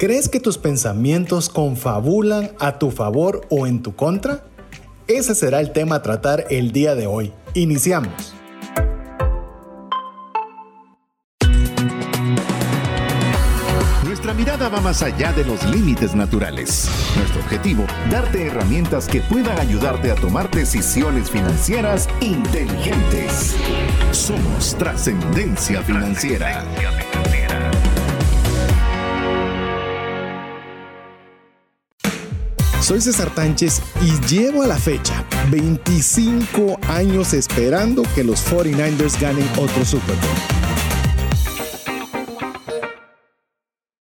¿Crees que tus pensamientos confabulan a tu favor o en tu contra? Ese será el tema a tratar el día de hoy. Iniciamos. Nuestra mirada va más allá de los límites naturales. Nuestro objetivo, darte herramientas que puedan ayudarte a tomar decisiones financieras inteligentes. Somos trascendencia financiera. Soy César Tánchez y llevo a la fecha 25 años esperando que los 49ers ganen otro Super Bowl.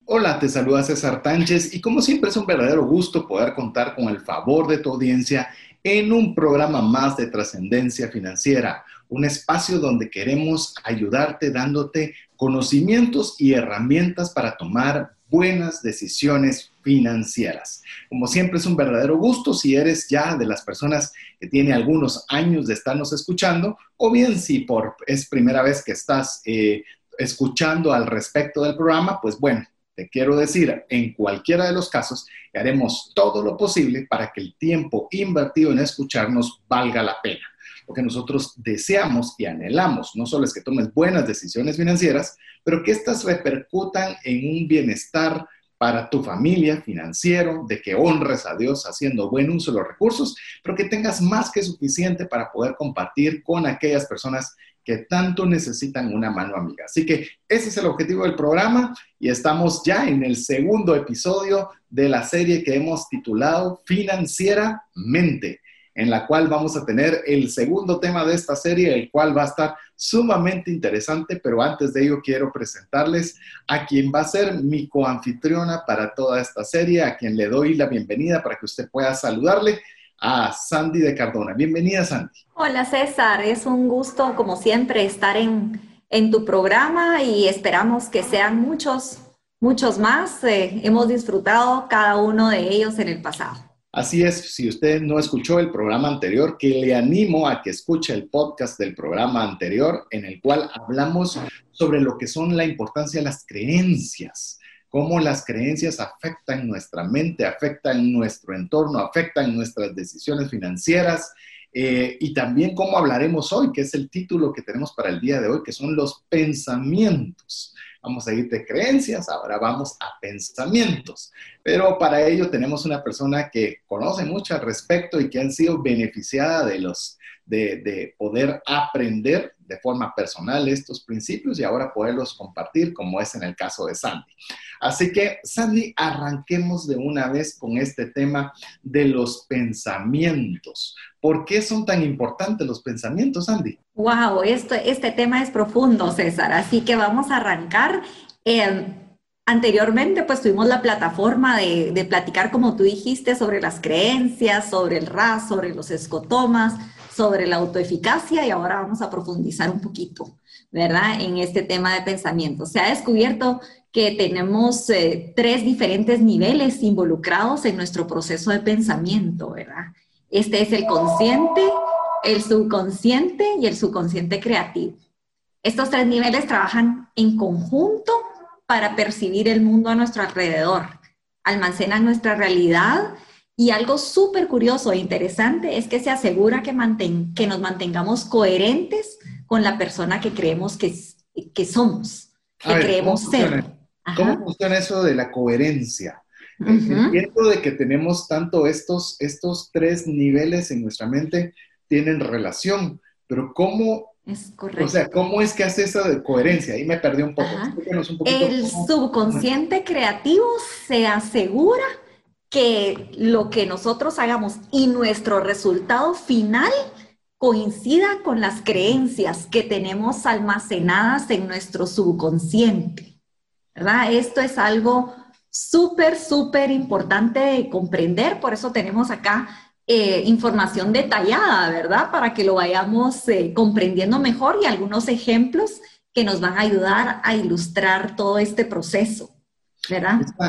Hola, te saluda César Tánchez y como siempre es un verdadero gusto poder contar con el favor de tu audiencia en un programa más de trascendencia financiera, un espacio donde queremos ayudarte dándote conocimientos y herramientas para tomar buenas decisiones financieras. Como siempre es un verdadero gusto si eres ya de las personas que tiene algunos años de estarnos escuchando o bien si por es primera vez que estás eh, escuchando al respecto del programa, pues bueno, te quiero decir, en cualquiera de los casos, haremos todo lo posible para que el tiempo invertido en escucharnos valga la pena. Lo que nosotros deseamos y anhelamos no solo es que tomes buenas decisiones financieras, pero que éstas repercutan en un bienestar para tu familia financiero, de que honres a Dios haciendo buen uso de los recursos, pero que tengas más que suficiente para poder compartir con aquellas personas que tanto necesitan una mano amiga. Así que ese es el objetivo del programa y estamos ya en el segundo episodio de la serie que hemos titulado Financieramente en la cual vamos a tener el segundo tema de esta serie, el cual va a estar sumamente interesante, pero antes de ello quiero presentarles a quien va a ser mi coanfitriona para toda esta serie, a quien le doy la bienvenida para que usted pueda saludarle a Sandy de Cardona. Bienvenida, Sandy. Hola, César. Es un gusto, como siempre, estar en, en tu programa y esperamos que sean muchos, muchos más. Eh, hemos disfrutado cada uno de ellos en el pasado. Así es, si usted no escuchó el programa anterior, que le animo a que escuche el podcast del programa anterior en el cual hablamos sobre lo que son la importancia de las creencias, cómo las creencias afectan nuestra mente, afectan nuestro entorno, afectan nuestras decisiones financieras eh, y también cómo hablaremos hoy, que es el título que tenemos para el día de hoy, que son los pensamientos. Vamos a ir de creencias, ahora vamos a pensamientos. Pero para ello tenemos una persona que conoce mucho al respecto y que han sido beneficiada de los de, poder aprender de forma personal estos principios y ahora poderlos compartir, como es en el caso de Sandy. Así que, Sandy, arranquemos de una vez con este tema de los pensamientos. ¿Por qué son tan importantes los pensamientos, Sandy? Wow, esto, este tema es profundo, César. Así que vamos a arrancar. Eh, Anteriormente, pues tuvimos la plataforma de, de, platicar, como tú dijiste, sobre las creencias, sobre el RAS, sobre los escotomas, sobre la autoeficacia y ahora vamos a profundizar un poquito, ¿verdad? En este tema de pensamiento. Se ha descubierto que tenemos eh, tres diferentes niveles involucrados en nuestro proceso de pensamiento, ¿verdad? Este es el consciente, el subconsciente y el subconsciente creativo. Estos tres niveles trabajan en conjunto para percibir el mundo a nuestro alrededor, almacenan nuestra realidad y algo súper curioso e interesante es que se asegura que, que nos mantengamos coherentes con la persona que creemos que, que somos, que creemos ser. ¿Cómo funciona eso de la coherencia? Entiendo de que tenemos tanto estos, estos tres niveles en nuestra mente tienen relación, pero ¿cómo es correcto. O sea, ¿cómo es que hace esa coherencia? Ahí me perdí un poco. el subconsciente creativo se asegura que lo que nosotros hagamos y nuestro resultado final coincida con las creencias que tenemos almacenadas en nuestro subconsciente. ¿Verdad? Esto es algo súper, súper importante de comprender, por eso tenemos acá eh, información detallada, ¿verdad? Para que lo vayamos eh, comprendiendo mejor y algunos ejemplos que nos van a ayudar a ilustrar todo este proceso.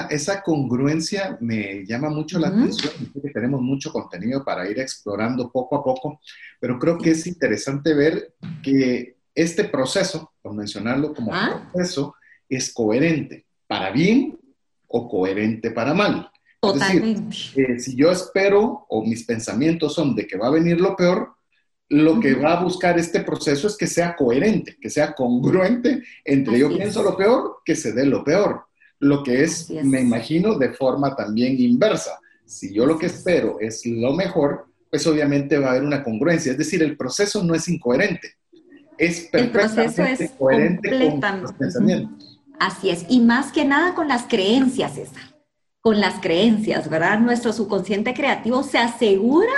Esa, congruencia me llama mucho la atención. tenemos mucho contenido para ir explorando poco a poco, pero creo que es interesante ver que este proceso, por mencionarlo como proceso, es coherente para bien o coherente para mal. Totalmente. Eh, si yo espero o mis pensamientos son de que va a venir lo peor, lo que va a buscar este proceso es que sea coherente, que sea congruente entre yo pienso lo peor, que se dé lo peor. Lo que es, me imagino, de forma también inversa. Si yo lo que espero es lo mejor, pues obviamente va a haber una congruencia. Es decir, el proceso no es incoherente. Es perfectamente coherente con los pensamientos. Así es. Y más que nada con las creencias, César. Con las creencias, ¿verdad? Nuestro subconsciente creativo se asegura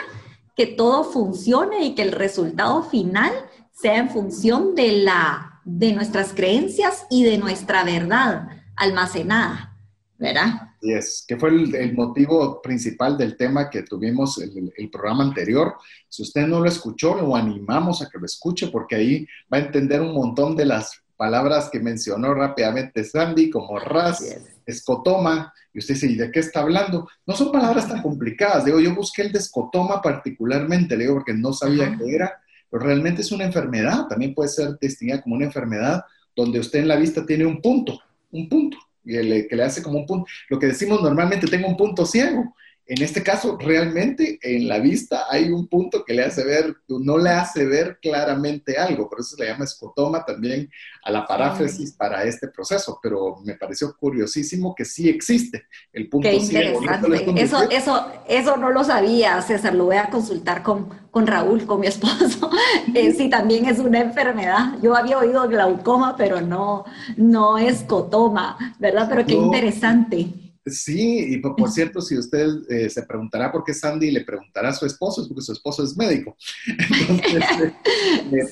que todo funcione y que el resultado final sea en función de, la, de nuestras creencias y de nuestra verdad almacenada, ¿verdad? Sí, es, que fue el, motivo principal del tema que tuvimos el, el programa anterior. Si usted no lo escuchó, lo animamos a que lo escuche porque ahí va a entender un montón de las palabras que mencionó rápidamente Sandy, como ras, escotoma, y usted dice, ¿y de qué está hablando? No son palabras tan complicadas, digo, yo busqué el de escotoma particularmente, le digo, porque no sabía qué era, pero realmente es una enfermedad, también puede ser distinguida como una enfermedad donde usted en la vista tiene un punto, un punto, y que le hace como un punto, lo que decimos normalmente, tengo un punto ciego, en este caso, realmente en la vista hay un punto que le hace ver, no le hace ver claramente algo, por eso se le llama escotoma también a la paráfrasis para este proceso, pero me pareció curiosísimo que sí existe el punto Qué interesante. eso, eso, eso no lo sabía, César, lo voy a consultar con, con Raúl, con mi esposo, eh, si también es una enfermedad. Yo había oído glaucoma, pero no, no escotoma, ¿verdad? Pero qué interesante. Sí, y por, cierto, si usted eh, se preguntará por qué Sandy le preguntará a su esposo, es porque su esposo es médico. Entonces,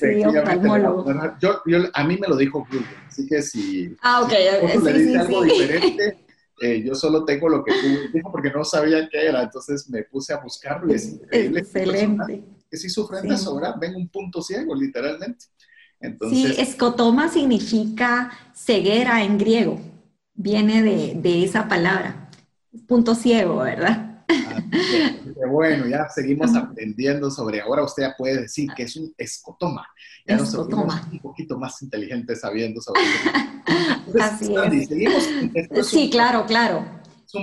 sí, yo, yo, a mí me lo dijo Google, así que si, ah, okay. si le dice algo diferente, eh, yo solo tengo lo que Google dijo porque no sabía qué era, entonces me puse a buscarlo y es increíble. Excelente. Que si sufren de ¿verdad? Ven un punto ciego, literalmente. Entonces, sí, escotoma significa ceguera en griego viene de, esa palabra. Punto ciego, ¿verdad? bueno, ya seguimos aprendiendo sobre, ahora usted ya puede decir que es un escotoma. Ya escotoma. nos un poquito más inteligentes sabiendo sobre eso. Así es. sí, claro, claro.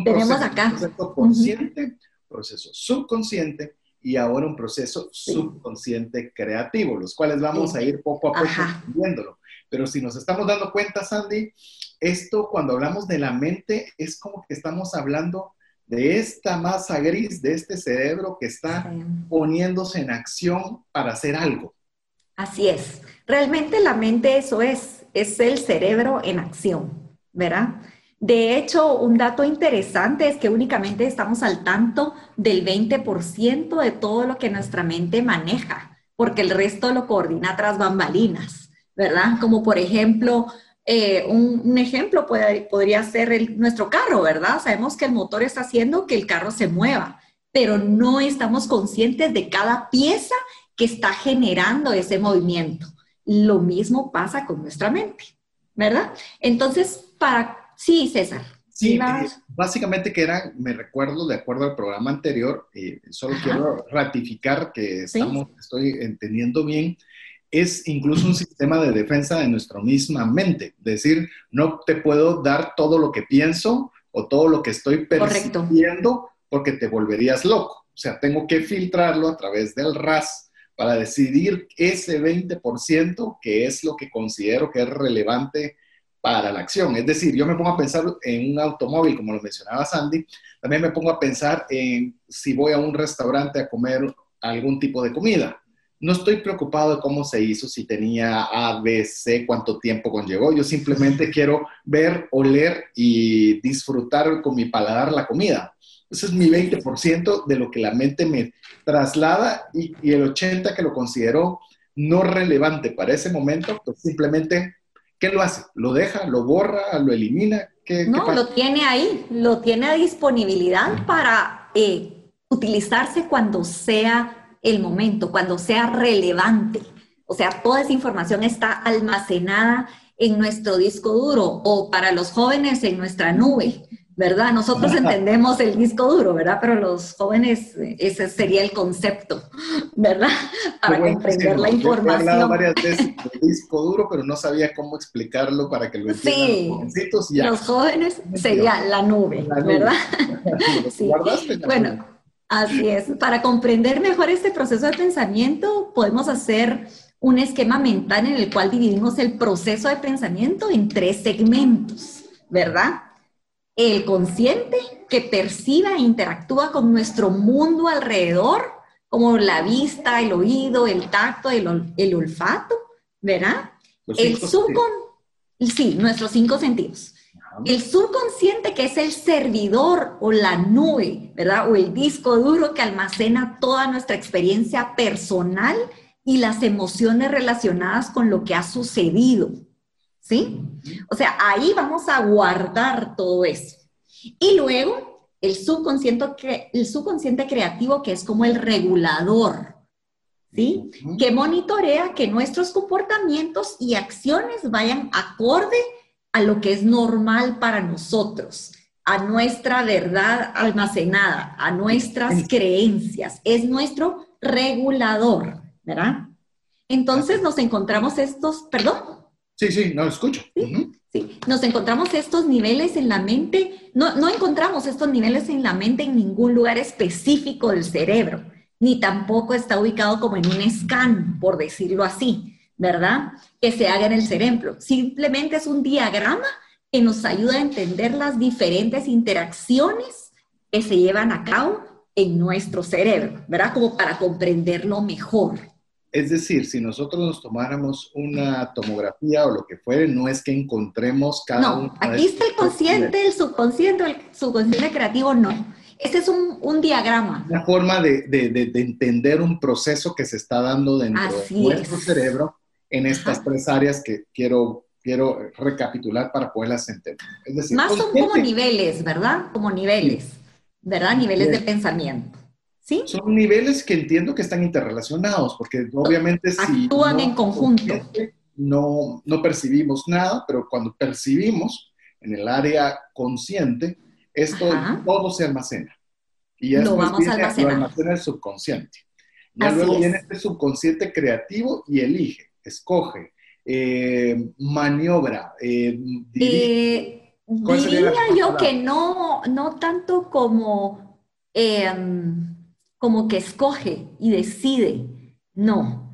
Tenemos acá. proceso consciente, proceso subconsciente y ahora un proceso subconsciente creativo, los cuales vamos a ir poco a poco viéndolo. Pero si nos estamos dando cuenta, Sandy, esto cuando hablamos de la mente es como que estamos hablando de esta masa gris, de este cerebro que está poniéndose en acción para hacer algo. Así es. Realmente la mente eso es, es el cerebro en acción, ¿verdad? De hecho, un dato interesante es que únicamente estamos al tanto del 20% de todo lo que nuestra mente maneja, porque el resto lo coordina tras bambalinas. ¿Verdad? Como por ejemplo, eh, un, ejemplo podría ser nuestro carro, ¿verdad? Sabemos que el motor está haciendo que el carro se mueva, pero no estamos conscientes de cada pieza que está generando ese movimiento. Lo mismo pasa con nuestra mente, ¿verdad? Entonces, para... Sí, César. Sí, eh, básicamente que era, me recuerdo de acuerdo al programa anterior, eh, solo quiero ratificar que estamos, estoy entendiendo bien, es incluso un sistema de defensa de nuestra misma mente. Decir, no te puedo dar todo lo que pienso o todo lo que estoy percibiendo porque te volverías loco. O sea, tengo que filtrarlo a través del RAS para decidir ese 20% que es lo que considero que es relevante para la acción. Es decir, yo me pongo a pensar en un automóvil, como lo mencionaba Sandy, también me pongo a pensar en si voy a un restaurante a comer algún tipo de comida no estoy preocupado de cómo se hizo, si tenía A, B, C, cuánto tiempo conllevó. Yo simplemente quiero ver, oler y disfrutar con mi paladar la comida. Ese es mi 20% de lo que la mente me traslada y, el 80% que lo considero no relevante para ese momento, pues simplemente, ¿qué lo hace? ¿Lo deja? ¿Lo borra? ¿Lo elimina? ¿Qué, no, lo tiene ahí, lo tiene a disponibilidad para eh, utilizarse cuando sea el momento, cuando sea relevante. O sea, toda esa información está almacenada en nuestro disco duro o para los jóvenes en nuestra nube, ¿verdad? Nosotros entendemos el disco duro, ¿verdad? Pero los jóvenes, ese sería el concepto, ¿verdad? Para comprender la información. He hablado varias veces del disco duro, pero no sabía cómo explicarlo para que lo entiendan sí, los, los jóvenes sería la nube, ¿verdad? sí. Bueno, así es. Para comprender mejor este proceso de pensamiento, podemos hacer un esquema mental en el cual dividimos el proceso de pensamiento en tres segmentos, ¿verdad? El consciente que perciba e interactúa con nuestro mundo alrededor, como la vista, el oído, el tacto, el, el olfato, ¿verdad? el subconsciente, sí, nuestros cinco sentidos. El subconsciente que es el servidor o la nube, ¿verdad? O el disco duro que almacena toda nuestra experiencia personal y las emociones relacionadas con lo que ha sucedido. ¿Sí? O sea, ahí vamos a guardar todo eso. Y luego el subconsciente, el subconsciente creativo, que es como el regulador, ¿sí? Que monitorea que nuestros comportamientos y acciones vayan acorde a lo que es normal para nosotros, a nuestra verdad almacenada, a nuestras creencias. Es nuestro regulador. ¿verdad? Entonces nos encontramos estos, perdón. Sí, sí, no escucho. ¿Sí? nos encontramos estos niveles en la mente, no, no encontramos estos niveles en la mente en ningún lugar específico del cerebro, ni tampoco está ubicado como en un scan, por decirlo así, ¿verdad? Que se haga en el cerebro. Simplemente es un diagrama que nos ayuda a entender las diferentes interacciones que se llevan a cabo en nuestro cerebro, ¿verdad? Como para comprenderlo mejor. Es decir, si nosotros nos tomáramos una tomografía o lo que fuere, no es que encontremos cada no, uno. aquí está el consciente, el subconsciente, el subconsciente creativo, no. Este es un, diagrama. Una forma de, entender un proceso que se está dando dentro de nuestro cerebro en estas tres áreas que quiero, quiero recapitular para poderlas entender. Es decir, Más son como niveles, ¿verdad? Como niveles, ¿verdad? Niveles de pensamiento. Son niveles que entiendo que están interrelacionados, porque obviamente si actúan en conjunto. No, no percibimos nada, pero cuando percibimos en el área consciente, esto todo se almacena. Y eso lo vamos a almacenar. Lo almacena el subconsciente. Y luego viene este subconsciente creativo y elige, escoge, eh, maniobra, eh, eh diría yo que no, no tanto como em, como que escoge y decide, no,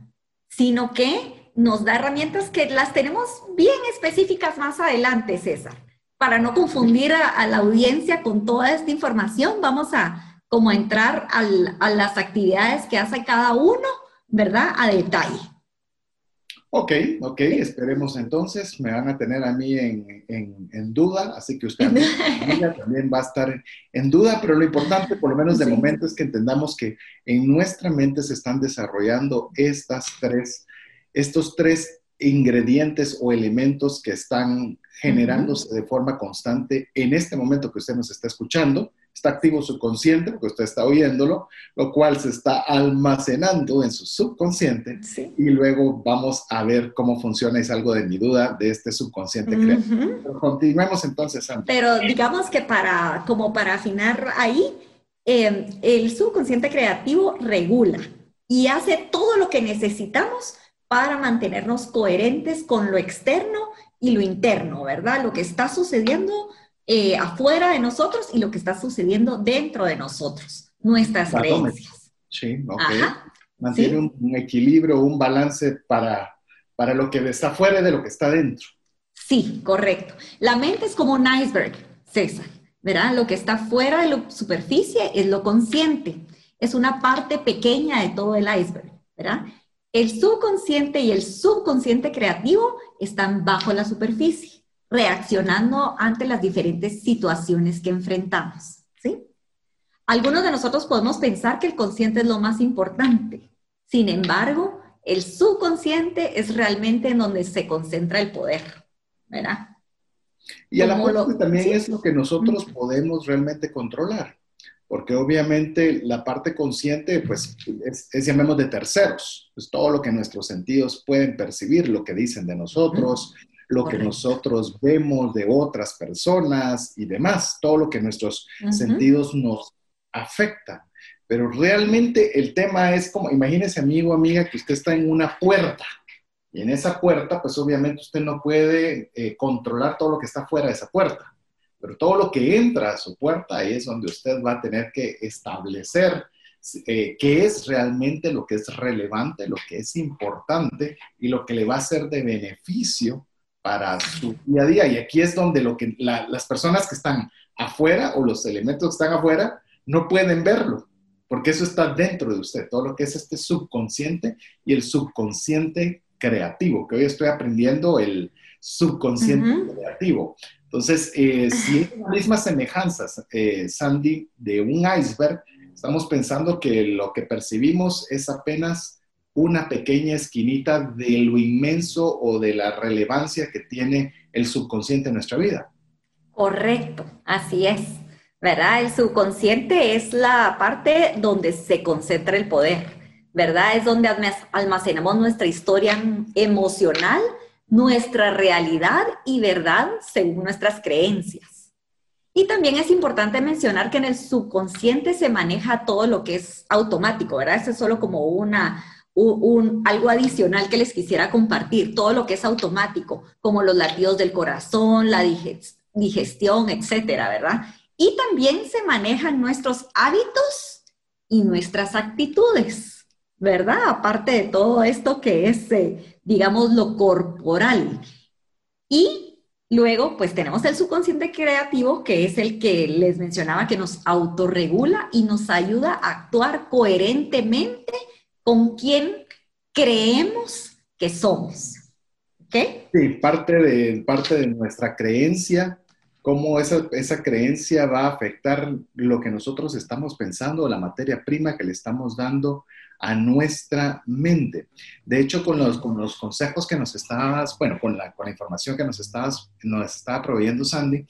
sino que nos da herramientas que las tenemos bien específicas más adelante, César. Para no confundir a, la audiencia con toda esta información, vamos a como entrar a las actividades que hace cada uno, ¿verdad? A detalle. Ok, ok, esperemos entonces. Me van a tener a mí en, duda, así que usted también va a estar en duda, pero lo importante, por lo menos de momento, es que entendamos que en nuestra mente se están desarrollando estas tres, estos tres ingredientes o elementos que están generándose de forma constante en este momento que usted nos está escuchando está activo subconsciente, porque usted está oyéndolo, lo cual se está almacenando en su subconsciente y luego vamos a ver cómo funciona, es algo de mi duda, de este subconsciente creativo. continuemos entonces, Pero digamos que para, como para afinar ahí, em, el subconsciente creativo regula y hace todo lo que necesitamos para mantenernos coherentes con lo externo y lo interno, ¿verdad? Lo que está sucediendo eh, afuera de nosotros y lo que está sucediendo dentro de nosotros, nuestras creencias. Sí, ok. Mantiene Un, equilibrio, un balance para, para lo que está afuera de lo que está dentro. Sí, correcto. La mente es como un iceberg, César, ¿verdad? Lo que está fuera de la superficie es lo consciente. Es una parte pequeña de todo el iceberg, ¿verdad? El subconsciente y el subconsciente creativo están bajo la superficie reaccionando ante las diferentes situaciones que enfrentamos. ¿sí? Algunos de nosotros podemos pensar que el consciente es lo más importante. Sin embargo, el subconsciente es realmente en donde se concentra el poder, ¿verdad? Y a la vez también es lo que nosotros podemos realmente controlar, porque obviamente la parte consciente, pues, es, es, llamemos de terceros, es todo lo que nuestros sentidos pueden percibir, lo que dicen de nosotros, lo que nosotros vemos de otras personas y demás, todo lo que nuestros sentidos nos afectan. Pero realmente el tema es como, imagínese amigo, amiga, que usted está en una puerta y en esa puerta, pues obviamente usted no puede eh, controlar todo lo que está fuera de esa puerta, pero todo lo que entra a su puerta, ahí es donde usted va a tener que establecer eh, qué es realmente lo que es relevante, lo que es importante y lo que le va a ser de beneficio para su día a día. Y aquí es donde lo que las personas que están afuera o los elementos que están afuera no pueden verlo, porque eso está dentro de usted, todo lo que es este subconsciente y el subconsciente creativo, que hoy estoy aprendiendo el subconsciente creativo. Entonces, eh, si es la misma semejanza, eh, Sandy, de un iceberg, estamos pensando que lo que percibimos es apenas una pequeña esquinita de lo inmenso o de la relevancia que tiene el subconsciente en nuestra vida. Correcto, así es. ¿Verdad? El subconsciente es la parte donde se concentra el poder. ¿verdad? Es donde almacenamos nuestra historia emocional, nuestra realidad y verdad según nuestras creencias. Y también es importante mencionar que en el subconsciente se maneja todo lo que es automático, ¿verdad? Eso es solo como una, un, algo adicional que les quisiera compartir, todo lo que es automático, como los latidos del corazón, la digestión, etcétera, ¿verdad? Y también se manejan nuestros hábitos y nuestras actitudes. ¿verdad? Aparte de todo esto que es, eh, digamos, lo corporal. Y luego, pues tenemos el subconsciente creativo, que es el que les mencionaba, que nos autorregula y nos ayuda a actuar coherentemente con quien creemos que somos. ¿Ok? Sí, parte de, parte de nuestra creencia, cómo esa, esa creencia va a afectar lo que nosotros estamos pensando, la materia prima que le estamos dando a nuestra mente. De hecho, con los, con los consejos que nos estabas, bueno, con la, con la información que nos, estabas, nos estaba proveyendo Sandy,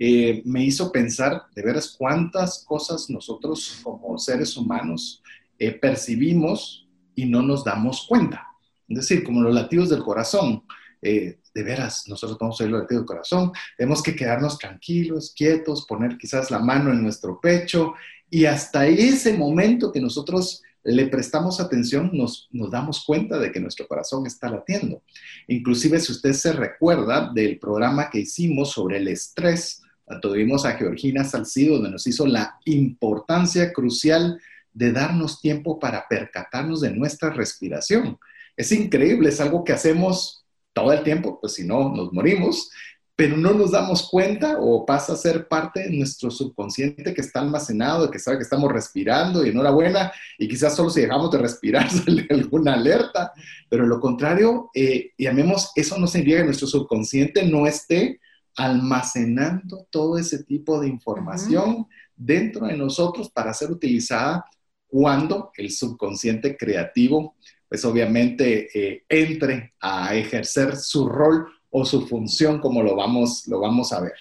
eh, me hizo pensar de veras cuántas cosas nosotros como seres humanos eh, percibimos y no nos damos cuenta. Es decir, como los latidos del corazón. Eh, de veras, nosotros vamos a oír los latidos del corazón, tenemos que quedarnos tranquilos, quietos, poner quizás la mano en nuestro pecho y hasta ese momento que nosotros le prestamos atención, nos, damos cuenta de que nuestro corazón está latiendo. Inclusive si usted se recuerda del programa que hicimos sobre el estrés, tuvimos a Georgina Salcido, donde nos hizo la importancia crucial de darnos tiempo para percatarnos de nuestra respiración. Es increíble, es algo que hacemos todo el tiempo, pues si no, nos morimos, pero no nos damos cuenta o pasa a ser parte de nuestro subconsciente que está almacenado, que sabe que estamos respirando y enhorabuena, y quizás solo si dejamos de respirar sale alguna alerta, pero lo contrario, eh, llamemos, eso no significa que nuestro subconsciente no esté almacenando todo ese tipo de información dentro de nosotros para ser utilizada cuando el subconsciente creativo, pues obviamente eh, entre a ejercer su rol o su función, como lo vamos, lo vamos a ver.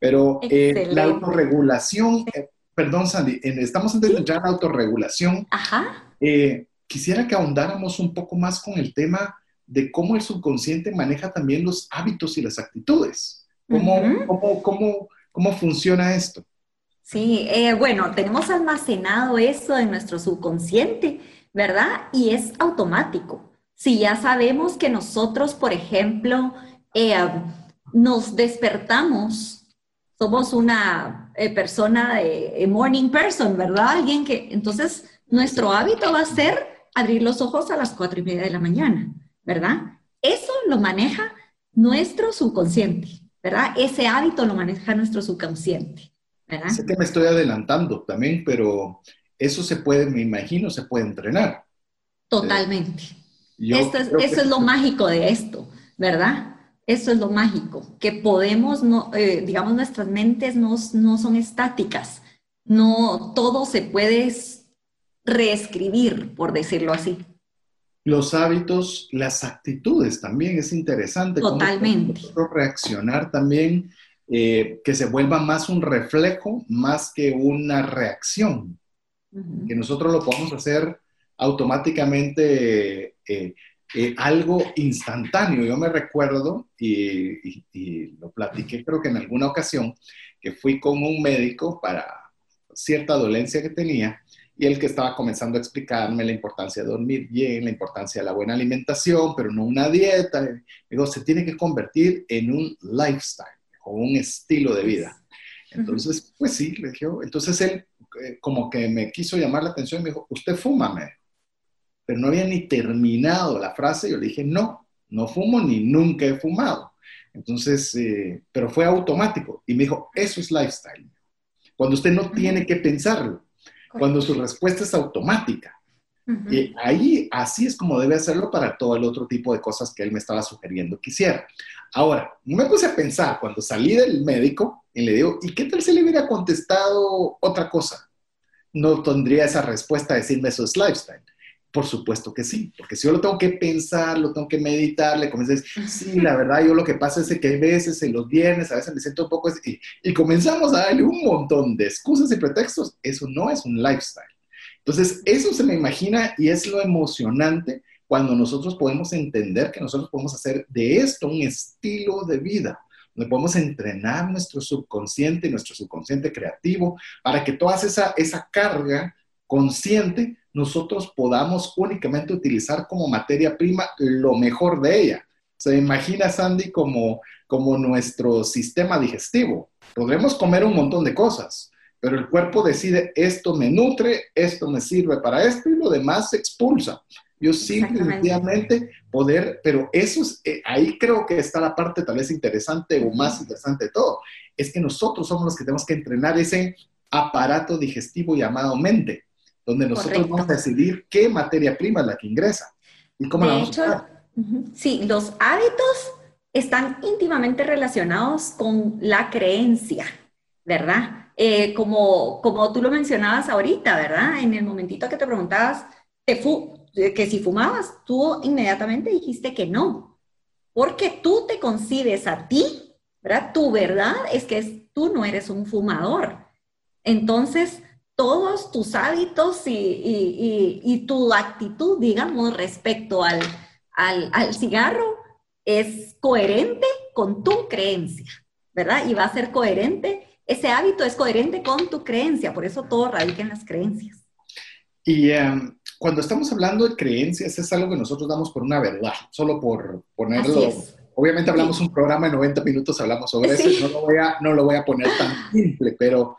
Pero eh, la autorregulación, eh, perdón Sandy, estamos entrando ya en la autorregulación. Ajá. Eh, quisiera que ahondáramos un poco más con el tema de cómo el subconsciente maneja también los hábitos y las actitudes. ¿Cómo, cómo, cómo, cómo funciona esto? Sí, bueno, tenemos almacenado eso en nuestro subconsciente, ¿verdad? Y es automático. Si ya sabemos que nosotros, por ejemplo, eh, nos despertamos, somos una eh, persona de morning person, ¿verdad? Alguien que, entonces, nuestro hábito va a ser abrir los ojos a las cuatro y media de la mañana, ¿verdad? Eso lo maneja nuestro subconsciente, ¿verdad? Ese hábito lo maneja nuestro subconsciente, ¿verdad? Sé que me estoy adelantando también, pero eso se puede, me imagino, se puede entrenar. Totalmente. esto es, eso es lo mágico de esto, ¿verdad? Eso es lo mágico, que podemos, no, eh, digamos, nuestras mentes no, no son estáticas, no todo se puede reescribir, por decirlo así. Los hábitos, las actitudes también es interesante. Totalmente. Cómo reaccionar también, eh, que se vuelva más un reflejo más que una reacción. Que nosotros lo podemos hacer automáticamente eh, eh, algo instantáneo. Yo me recuerdo, y, y, lo platiqué creo que en alguna ocasión, que fui con un médico para cierta dolencia que tenía y el que estaba comenzando a explicarme la importancia de dormir bien, la importancia de la buena alimentación, pero no una dieta. Digo, se tiene que convertir en un lifestyle o un estilo de vida. Entonces, pues sí, le dije, entonces él eh, como que me quiso llamar la atención y me dijo, usted fúmame. Pero no había ni terminado la frase, yo le dije, no, no fumo ni nunca he fumado. Entonces, eh, pero fue automático y me dijo, eso es lifestyle. Cuando usted no tiene que pensarlo, cuando su respuesta es automática. Y ahí, así es como debe hacerlo para todo el otro tipo de cosas que él me estaba sugiriendo que hiciera. Ahora, me puse a pensar cuando salí del médico y le digo, ¿y qué tal si le hubiera contestado otra cosa? No tendría esa respuesta a decirme eso es lifestyle. Por supuesto que sí, porque si yo lo tengo que pensar, lo tengo que meditar, le comienzo a decir, sí, la verdad, yo lo que pasa es que a veces en los viernes, a veces me siento un poco, y, y comenzamos a darle un montón de excusas y pretextos, eso no es un lifestyle. Entonces, eso se me imagina y es lo emocionante cuando nosotros podemos entender que nosotros podemos hacer de esto un estilo de vida, donde podemos entrenar nuestro subconsciente, nuestro subconsciente creativo, para que toda esa, esa carga consciente nosotros podamos únicamente utilizar como materia prima lo mejor de ella. Se imagina, Sandy, como, como nuestro sistema digestivo. Podremos comer un montón de cosas, pero el cuerpo decide esto me nutre, esto me sirve para esto y lo demás se expulsa. Yo simplemente poder, pero eso es, eh, ahí creo que está la parte tal vez interesante o más interesante de todo, es que nosotros somos los que tenemos que entrenar ese aparato digestivo llamado mente donde nosotros vamos a decidir qué materia prima es la que ingresa y cómo de la vamos hecho, a Sí, los hábitos están íntimamente relacionados con la creencia, ¿verdad? Eh, como, como tú lo mencionabas ahorita, ¿verdad? En el momentito que te preguntabas te que si fumabas, tú inmediatamente dijiste que no, porque tú te concibes a ti, ¿verdad? Tu verdad es que tú no eres un fumador. Entonces, todos tus hábitos y, tu actitud, digamos, respecto al, al, cigarro es coherente con tu creencia, ¿verdad? Y va a ser coherente, ese hábito es coherente con tu creencia, por eso todo radica en las creencias. Y em, cuando estamos hablando de creencias, es algo que nosotros damos por una verdad, solo por ponerlo. Obviamente hablamos un programa de 90 minutos, hablamos sobre eso, no lo, voy a, no lo voy a poner tan simple, pero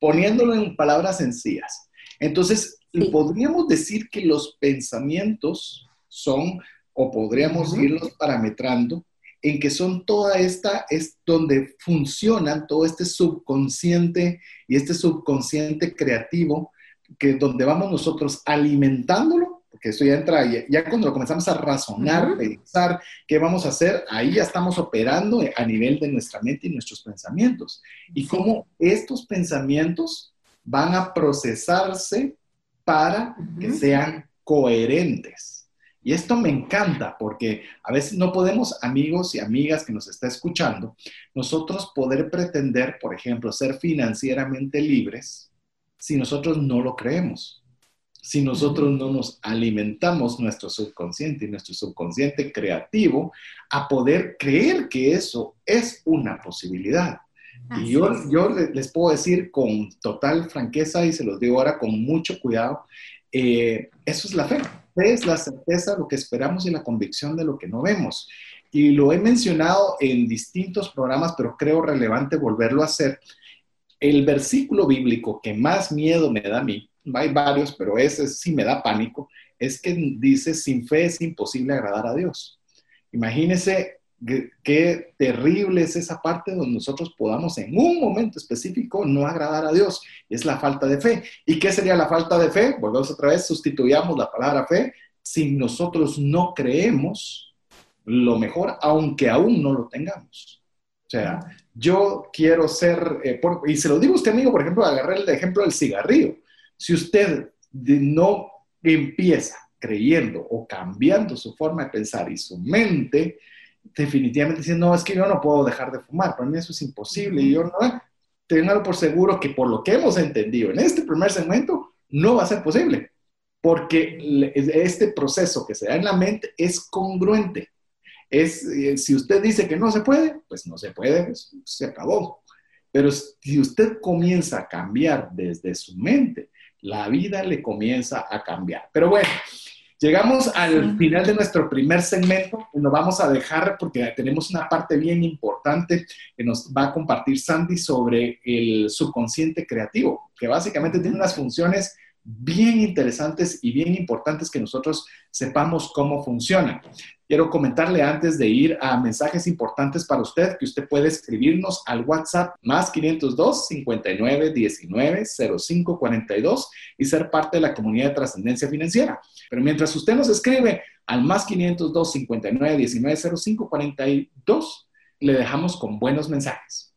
poniéndolo en palabras sencillas. Entonces, podríamos decir que los pensamientos son, o podríamos irlos parametrando, en que son toda esta, es donde funcionan todo este subconsciente y este subconsciente creativo, que donde vamos nosotros alimentándolo, porque esto ya entra, ya, cuando comenzamos a razonar, pensar qué vamos a hacer, ahí ya estamos operando a nivel de nuestra mente y nuestros pensamientos. Y cómo estos pensamientos van a procesarse para que sean coherentes. Y esto me encanta porque a veces no podemos, amigos y amigas que nos está escuchando, nosotros poder pretender, por ejemplo, ser financieramente libres si nosotros no lo creemos si nosotros no nos alimentamos nuestro subconsciente y nuestro subconsciente creativo a poder creer que eso es una posibilidad. y yo, yo les puedo decir con total franqueza y se los digo ahora con mucho cuidado, eh, eso es la fe. Es la certeza, lo que esperamos y la convicción de lo que no vemos. Y lo he mencionado en distintos programas, pero creo relevante volverlo a hacer. El versículo bíblico que más miedo me da a mí hay varios, pero ese sí me da pánico, es que dice, sin fe es imposible agradar a Dios. Imagínese qué terrible es esa parte donde nosotros podamos en un momento específico no agradar a Dios. Es la falta de fe. ¿Y qué sería la falta de fe? Volvemos otra vez, sustituyamos la palabra fe. Si nosotros no creemos lo mejor, aunque aún no lo tengamos. O sea, yo quiero ser, eh, y se lo digo a usted, amigo, por ejemplo, agarré el ejemplo del cigarrillo. Si usted no empieza creyendo o cambiando su forma de pensar y su mente, definitivamente diciendo, no, es que yo no puedo dejar de fumar, para mí eso es imposible. Y yo no, tengo por seguro que por lo que hemos entendido en este primer segmento, no va a ser posible. porque este proceso que se da en la mente es congruente. Es, eh, si usted dice que no se puede, pues no se puede, pues se acabó. Pero si usted comienza a cambiar desde su mente, la vida le comienza a cambiar. Pero bueno, llegamos al final de nuestro primer segmento y nos vamos a dejar porque tenemos una parte bien importante que nos va a compartir Sandy sobre el subconsciente creativo, que básicamente tiene unas funciones bien interesantes y bien importantes que nosotros sepamos cómo funcionan. Quiero comentarle antes de ir a mensajes importantes para usted que usted puede escribirnos al WhatsApp más 502 59 19 05 42 y ser parte de la comunidad de trascendencia financiera. Pero mientras usted nos escribe al más 502 59 19 05 42, le dejamos con buenos mensajes.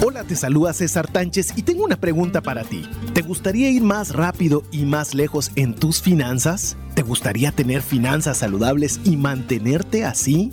Hola, te saluda César Tánchez y tengo una pregunta para ti. ¿Te gustaría ir más rápido y más lejos en tus finanzas? ¿Te gustaría tener finanzas saludables y mantenerte así?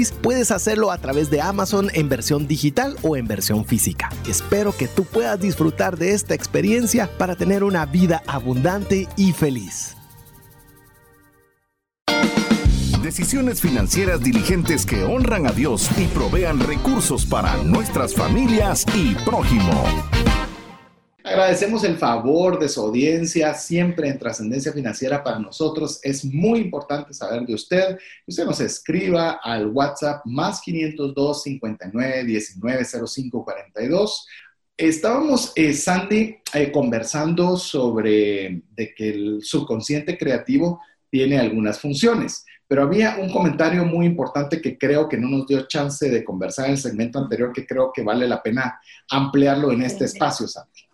puedes hacerlo a través de Amazon en versión digital o en versión física. Espero que tú puedas disfrutar de esta experiencia para tener una vida abundante y feliz. Decisiones financieras diligentes que honran a Dios y provean recursos para nuestras familias y prójimo. Agradecemos el favor de su audiencia siempre en Trascendencia Financiera para nosotros. Es muy importante saber de usted. Usted nos escriba al WhatsApp más 502 59 19 05 42. Estábamos, eh, Sandy, eh, conversando sobre de que el subconsciente creativo tiene algunas funciones, pero había un comentario muy importante que creo que no nos dio chance de conversar en el segmento anterior, que creo que vale la pena ampliarlo en este espacio, Sandy.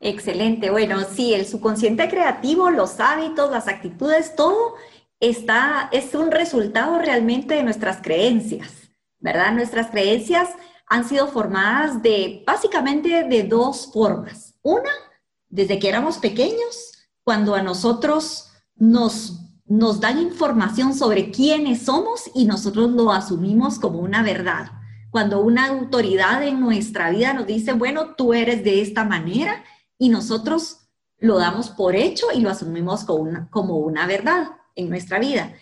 Excelente. Bueno, sí, el subconsciente creativo, los hábitos, las actitudes, todo está, es un resultado realmente de nuestras creencias, ¿verdad? Nuestras creencias han sido formadas de básicamente de dos formas. Una, desde que éramos pequeños, cuando a nosotros nos, nos dan información sobre quiénes somos y nosotros lo asumimos como una verdad. Cuando una autoridad en nuestra vida nos dice, bueno, tú eres de esta manera y nosotros lo damos por hecho y lo asumimos como una, como una verdad en nuestra vida.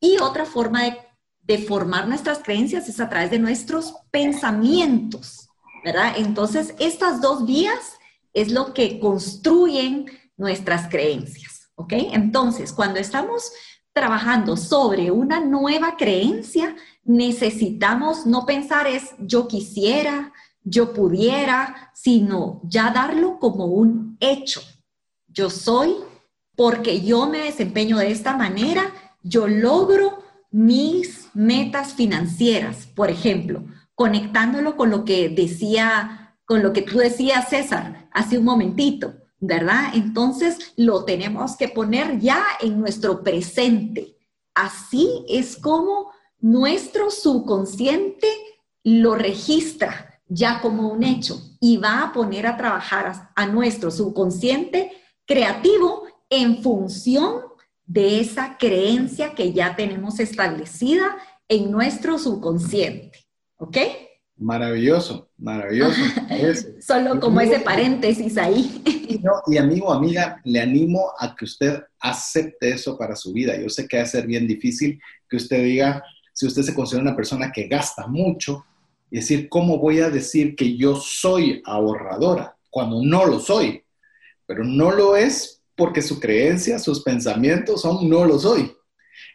Y otra forma de, de, formar nuestras creencias es a través de nuestros pensamientos, ¿verdad? Entonces, estas dos vías es lo que construyen nuestras creencias, ¿ok? Entonces, cuando estamos trabajando sobre una nueva creencia, necesitamos no pensar es yo quisiera, yo pudiera, sino ya darlo como un hecho. Yo soy, porque yo me desempeño de esta manera, yo logro mis metas financieras, por ejemplo, conectándolo con lo que decía, con lo que tú decías, César, hace un momentito, ¿verdad? Entonces lo tenemos que poner ya en nuestro presente. Así es como nuestro subconsciente lo registra ya como un hecho y va a poner a trabajar a, nuestro subconsciente creativo en función de esa creencia que ya tenemos establecida en nuestro subconsciente. ¿Ok? Maravilloso, maravilloso. Solo como ese paréntesis ahí. y amigo, amiga, le animo a que usted acepte eso para su vida. Yo sé que va a ser bien difícil que usted diga, si usted se considera una persona que gasta mucho, y decir, ¿cómo voy a decir que yo soy ahorradora cuando no lo soy? Pero no lo es porque su creencia, sus pensamientos son no lo soy.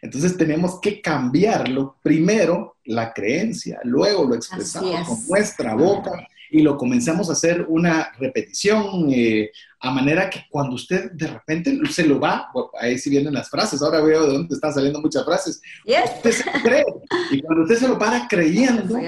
Entonces tenemos que cambiarlo. Primero la creencia, luego lo expresamos con nuestra boca y lo comenzamos a hacer una repetición, eh, a manera que cuando usted de repente se lo va, ahí sí vienen las frases, ahora veo de dónde están saliendo muchas frases, usted se cree, y cuando usted se lo para creyendo,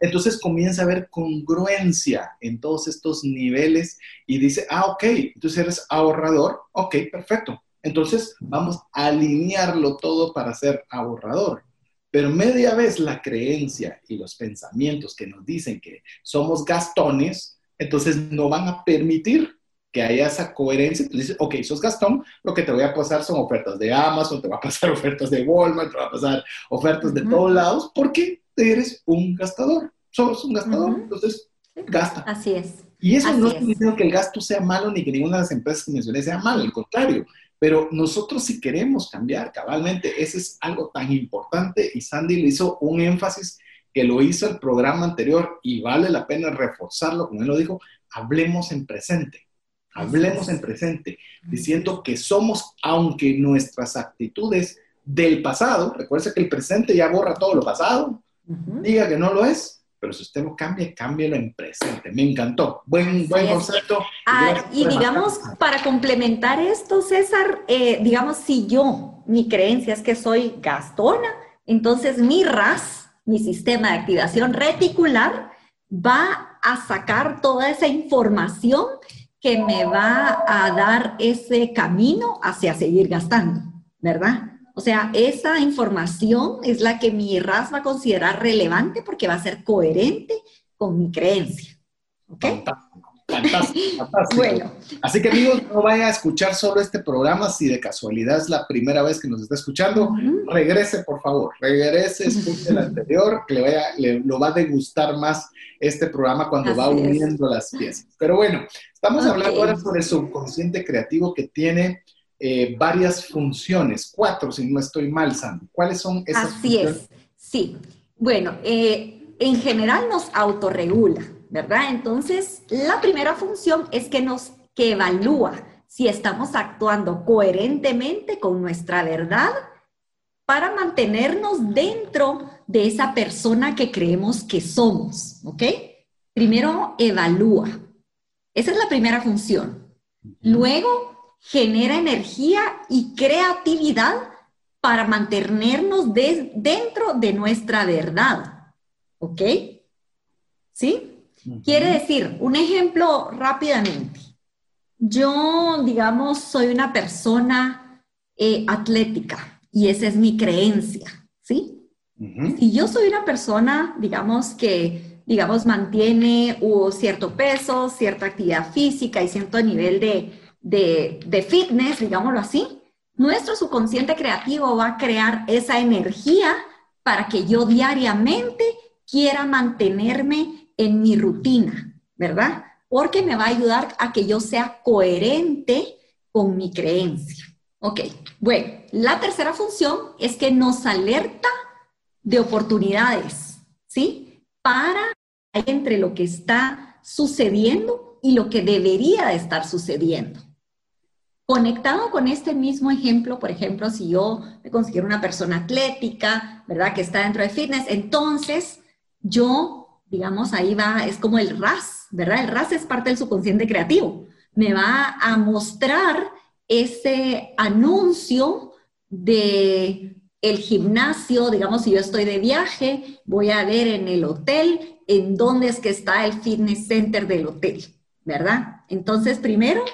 entonces comienza a haber congruencia en todos estos niveles y dice, ah, ok, entonces eres ahorrador, ok, perfecto. Entonces vamos a alinearlo todo para ser ahorrador. Pero media vez la creencia y los pensamientos que nos dicen que somos gastones, entonces no van a permitir que haya esa coherencia. Tú dices, ok, sos gastón, lo que te voy a pasar son ofertas de Amazon, te va a pasar ofertas de Walmart, te va a pasar ofertas de todos lados, porque eres un gastador. Sos un gastador, entonces gasta. Así es. Y eso no es. que el gasto sea malo ni que ninguna de las empresas que mencioné sea malo, al contrario. Pero nosotros si queremos cambiar cabalmente, ese es algo tan importante y Sandy le hizo un énfasis que lo hizo el programa anterior y vale la pena reforzarlo, como él lo dijo, hablemos en presente, hablemos en presente, diciendo que somos, aunque nuestras actitudes del pasado, recuerda que el presente ya borra todo lo pasado, diga que no lo es, pero si usted lo cambia, cámbielo en presente. Me encantó. Buen, buen concepto. Ah, y digamos, para complementar esto, César, eh, digamos, si yo, mi creencia es que soy gastona, entonces mi RAS, mi sistema de activación reticular, va a sacar toda esa información que me va a dar ese camino hacia seguir gastando, ¿verdad? O sea, esa información es la que mi RAS va a considerar relevante porque va a ser coherente con mi creencia. ¿Ok? Fantástico, fantástico. Bueno. Así que amigos, no vaya a escuchar solo este programa si de casualidad es la primera vez que nos está escuchando. Regrese, por favor, regrese, escuche el anterior, que le, vaya, le, lo va a degustar más este programa cuando va uniendo las piezas. Pero bueno, estamos hablando ahora sobre el subconsciente creativo que tiene eh, varias funciones, cuatro si no estoy mal, Sandy. ¿Cuáles son esas Así es, sí. Bueno, eh, en general nos autorregula, ¿verdad? Entonces, la primera función es que nos que evalúa si estamos actuando coherentemente con nuestra verdad para mantenernos dentro de esa persona que creemos que somos, ¿ok? Primero, evalúa. Esa es la primera función. Luego, genera energía y creatividad para mantenernos dentro de nuestra verdad. ¿Ok? ¿Sí? Quiere decir, un ejemplo rápidamente. Yo, digamos, soy una persona eh, atlética y esa es mi creencia, ¿sí? Si yo soy una persona, digamos, que, digamos, mantiene uh, cierto peso, cierta actividad física y cierto nivel de, de, fitness, digámoslo así, nuestro subconsciente creativo va a crear esa energía para que yo diariamente quiera mantenerme en mi rutina, ¿verdad? Porque me va a ayudar a que yo sea coherente con mi creencia. Ok, bueno, la tercera función es que nos alerta de oportunidades, ¿sí? Para entre lo que está sucediendo y lo que debería de estar sucediendo. Conectado con este mismo ejemplo, por ejemplo, si yo me considero una persona atlética, ¿verdad? Que está dentro de fitness, entonces yo, digamos, ahí va, es como el RAS, ¿verdad? El RAS es parte del subconsciente creativo. Me va a mostrar ese anuncio de el gimnasio, digamos, si yo estoy de viaje, voy a ver en el hotel en dónde es que está el fitness center del hotel, ¿verdad? Entonces, primero,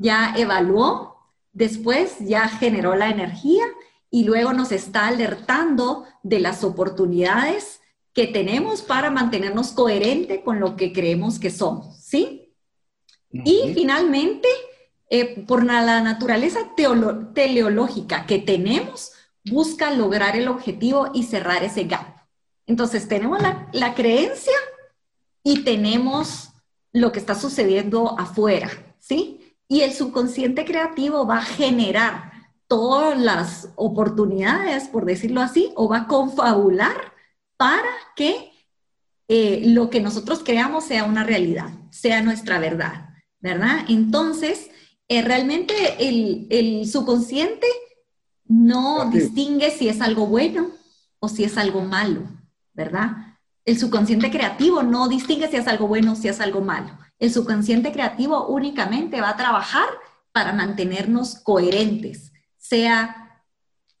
ya evaluó, después ya generó la energía y luego nos está alertando de las oportunidades que tenemos para mantenernos coherente con lo que creemos que somos, ¿sí? Y finalmente, eh, por la naturaleza teleológica que tenemos, busca lograr el objetivo y cerrar ese gap. Entonces, tenemos la, la creencia y tenemos lo que está sucediendo afuera, ¿sí? Y el subconsciente creativo va a generar todas las oportunidades, por decirlo así, o va a confabular para que eh, lo que nosotros creamos sea una realidad, sea nuestra verdad, ¿verdad? Entonces, eh, realmente el, el, subconsciente no distingue si es algo bueno o si es algo malo, ¿verdad? El subconsciente creativo no distingue si es algo bueno o si es algo malo. El subconsciente creativo únicamente va a trabajar para mantenernos coherentes, sea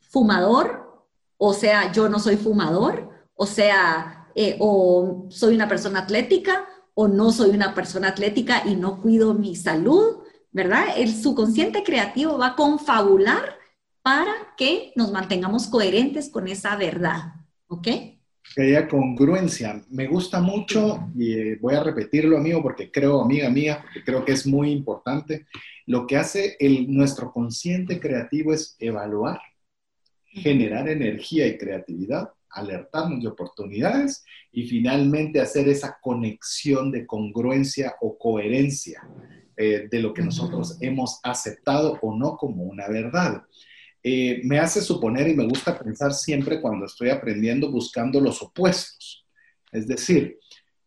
fumador, o sea, yo no soy fumador, o sea, eh, o soy una persona atlética, o no soy una persona atlética y no cuido mi salud, ¿verdad? El subconsciente creativo va a confabular para que nos mantengamos coherentes con esa verdad, ¿ok? Que haya congruencia. Me gusta mucho, y eh, voy a repetirlo, amigo, porque creo, amiga mía, porque creo que es muy importante. Lo que hace el, nuestro consciente creativo es evaluar, generar energía y creatividad, alertarnos de oportunidades y finalmente hacer esa conexión de congruencia o coherencia eh, de lo que nosotros hemos aceptado o no como una verdad. Eh, me hace suponer y me gusta pensar siempre cuando estoy aprendiendo buscando los opuestos. Es decir,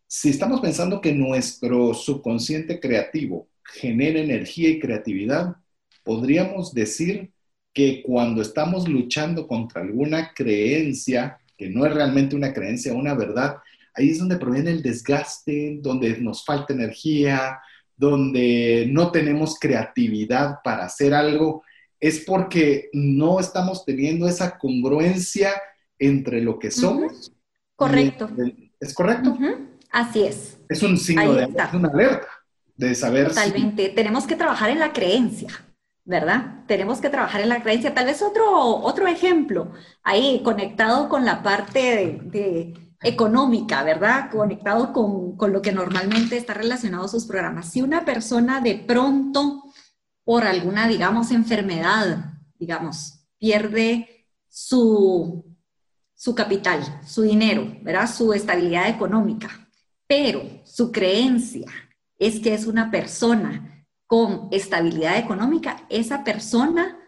si estamos pensando que nuestro subconsciente creativo genera energía y creatividad, podríamos decir que cuando estamos luchando contra alguna creencia, que no es realmente una creencia, una verdad, ahí es donde proviene el desgaste, donde nos falta energía, donde no tenemos creatividad para hacer algo, es porque no estamos teniendo esa congruencia entre lo que somos. Correcto. ¿Es correcto? Así es. Es un signo de es una alerta de saber. Totalmente. Tenemos que trabajar en la creencia, ¿verdad? Tenemos que trabajar en la creencia. Tal vez otro, otro ejemplo, ahí conectado con la parte de económica, ¿verdad? Conectado con, lo que normalmente está relacionado a sus programas. Si una persona de pronto, por alguna, digamos, enfermedad, digamos, pierde su, su capital, su dinero, ¿verdad? Su estabilidad económica, pero su creencia es que es una persona con estabilidad económica, esa persona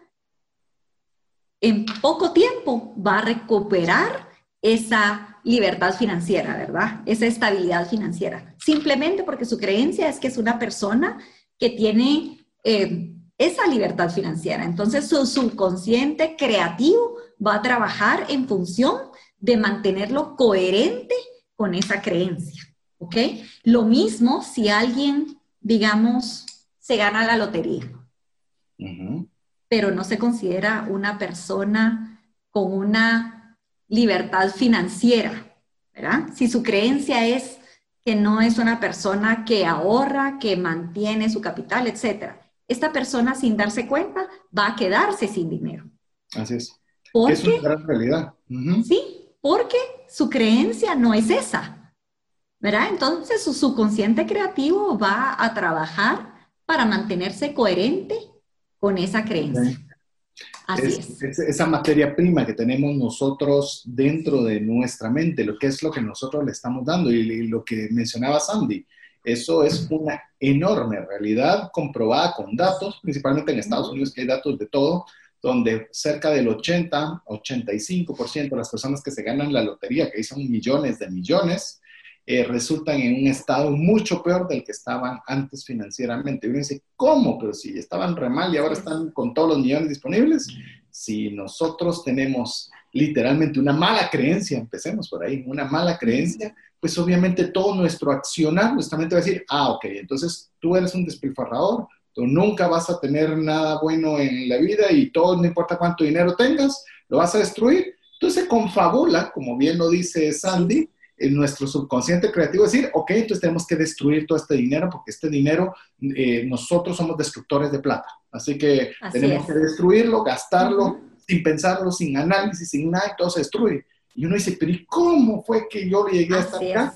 en poco tiempo va a recuperar esa libertad financiera, ¿verdad? Esa estabilidad financiera. Simplemente porque su creencia es que es una persona que tiene eh, esa libertad financiera. Entonces su subconsciente creativo va a trabajar en función de mantenerlo coherente con esa creencia, ¿ok? Lo mismo si alguien, digamos, se gana la lotería, pero no se considera una persona con una libertad financiera, ¿verdad? Si su creencia es que no es una persona que ahorra, que mantiene su capital, etcétera, esta persona sin darse cuenta va a quedarse sin dinero. Así es. es una gran realidad. Sí, porque su creencia no es esa, ¿verdad? Entonces su subconsciente creativo va a trabajar para mantenerse coherente con esa creencia es, esa materia prima que tenemos nosotros dentro de nuestra mente, lo que es lo que nosotros le estamos dando y, lo que mencionaba Sandy. Eso es una enorme realidad comprobada con datos, principalmente en Estados Unidos, que hay datos de todo, donde cerca del 80, 85% de las personas que se ganan la lotería, que son millones de millones, eh, resultan en un estado mucho peor del que estaban antes financieramente. Y uno dice, ¿cómo? Pero si estaban re mal y ahora están con todos los millones disponibles. Si nosotros tenemos literalmente una mala creencia, empecemos por ahí, una mala creencia, pues obviamente todo nuestro accionar, nuestra mente va a decir, ah, ok, entonces tú eres un despilfarrador, tú nunca vas a tener nada bueno en la vida y todo, no importa cuánto dinero tengas, lo vas a destruir. Entonces se confabula, como bien lo dice Sandy, en nuestro subconsciente creativo decir, ok, entonces tenemos que destruir todo este dinero porque este dinero, eh, nosotros somos destructores de plata. Así que tenemos que destruirlo, gastarlo, sin pensarlo, sin análisis, sin nada, y todo se destruye. Y uno dice, pero ¿y cómo fue que yo llegué a estar acá?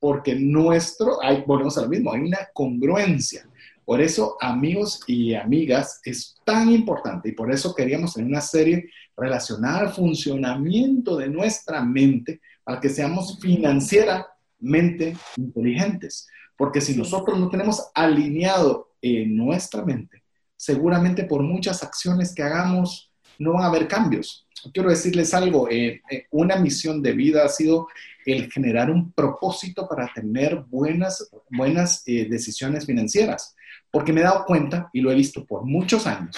Porque nuestro, ahí volvemos a lo mismo, hay una congruencia. Por eso, amigos y amigas, es tan importante y por eso queríamos en una serie relacionada al funcionamiento de nuestra mente a que seamos financieramente inteligentes. Porque si nosotros no tenemos alineado en nuestra mente, seguramente por muchas acciones que hagamos no van a haber cambios. Quiero decirles algo, eh, eh, una misión de vida ha sido el generar un propósito para tener buenas, buenas eh, decisiones financieras. Porque me he dado cuenta, y lo he visto por muchos años,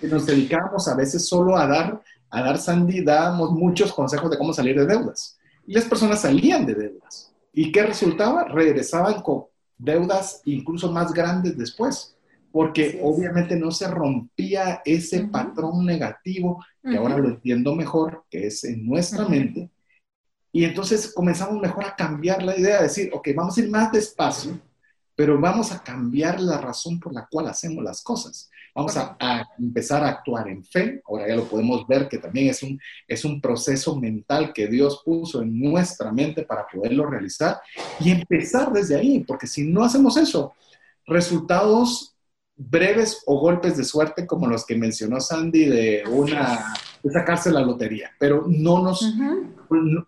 que nos dedicamos a veces solo a dar, a dar Sandy, dábamos muchos consejos de cómo salir de deudas. Y las personas salían de deudas. ¿Y qué resultaba? Regresaban con deudas incluso más grandes después, porque obviamente no se rompía ese patrón negativo, que ahora lo entiendo mejor, que es en nuestra mente. Y entonces comenzamos mejor a cambiar la idea, de decir, ok, vamos a ir más despacio, pero vamos a cambiar la razón por la cual hacemos las cosas. Vamos a, empezar a actuar en fe. Ahora ya lo podemos ver que también es un, es un proceso mental que Dios puso en nuestra mente para poderlo realizar y empezar desde ahí, porque si no hacemos eso, resultados breves o golpes de suerte como los que mencionó Sandy de una de sacarse la lotería, pero no nos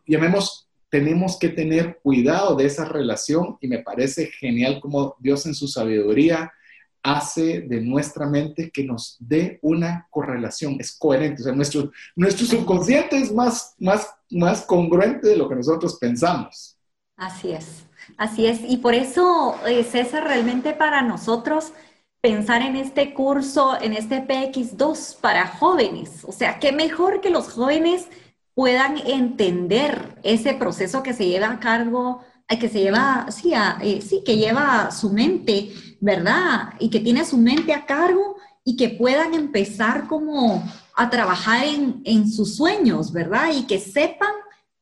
llamemos tenemos que tener cuidado de esa relación y me parece genial como Dios en su sabiduría hace de nuestra mente que nos dé una correlación, es coherente, o sea, nuestro, nuestro subconsciente es más, más, más congruente de lo que nosotros pensamos. Así es, así es, y por eso, eh, César, realmente para nosotros pensar en este curso, en este PX2 para jóvenes, o sea, qué mejor que los jóvenes puedan entender ese proceso que se lleva a cargo, eh, que se lleva, sí, eh, sí, que lleva su mente, ¿verdad? Y que tiene su mente a cargo y que puedan empezar como a trabajar en, en sus sueños, ¿verdad? Y que sepan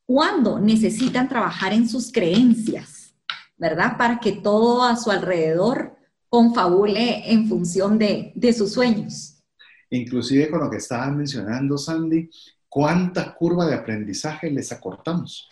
cuándo necesitan trabajar en sus creencias, ¿verdad? Para que todo a su alrededor confabule en función de, de sus sueños. Inclusive con lo que estaba mencionando, Sandy, cuánta curva de aprendizaje les acortamos.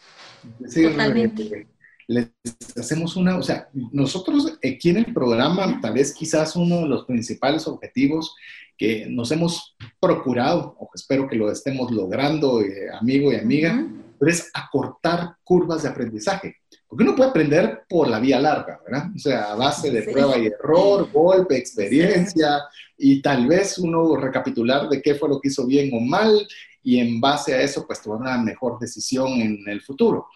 Totalmente. Les hacemos una, o sea, nosotros aquí en el programa, tal vez quizás uno de los principales objetivos que nos hemos procurado, o espero que lo estemos logrando, eh, amigo y amiga, es acortar curvas de aprendizaje. Porque uno puede aprender por la vía larga, ¿verdad? O sea, a base de prueba y error, golpe, experiencia, y tal vez uno recapitular de qué fue lo que hizo bien o mal, y en base a eso, pues tomar una mejor decisión en el futuro.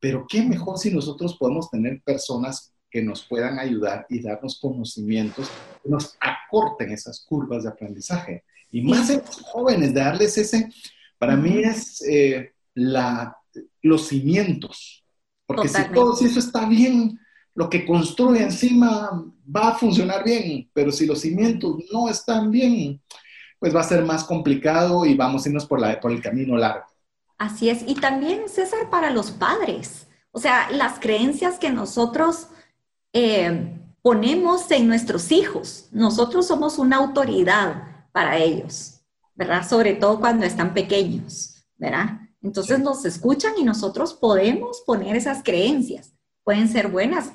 Pero qué mejor si nosotros podemos tener personas que nos puedan ayudar y darnos conocimientos que nos acorten esas curvas de aprendizaje. Y más en los jóvenes, darles ese, para mí es eh, la, los cimientos. Porque si todo si eso está bien, lo que construye encima va a funcionar bien, pero si los cimientos no están bien, pues va a ser más complicado y vamos a irnos por, la, por el camino largo. Así es. Y también, César, para los padres. O sea, las creencias que nosotros eh, ponemos en nuestros hijos. Nosotros somos una autoridad para ellos, ¿verdad? Sobre todo cuando están pequeños, ¿verdad? Entonces nos escuchan y nosotros podemos poner esas creencias. Pueden ser buenas.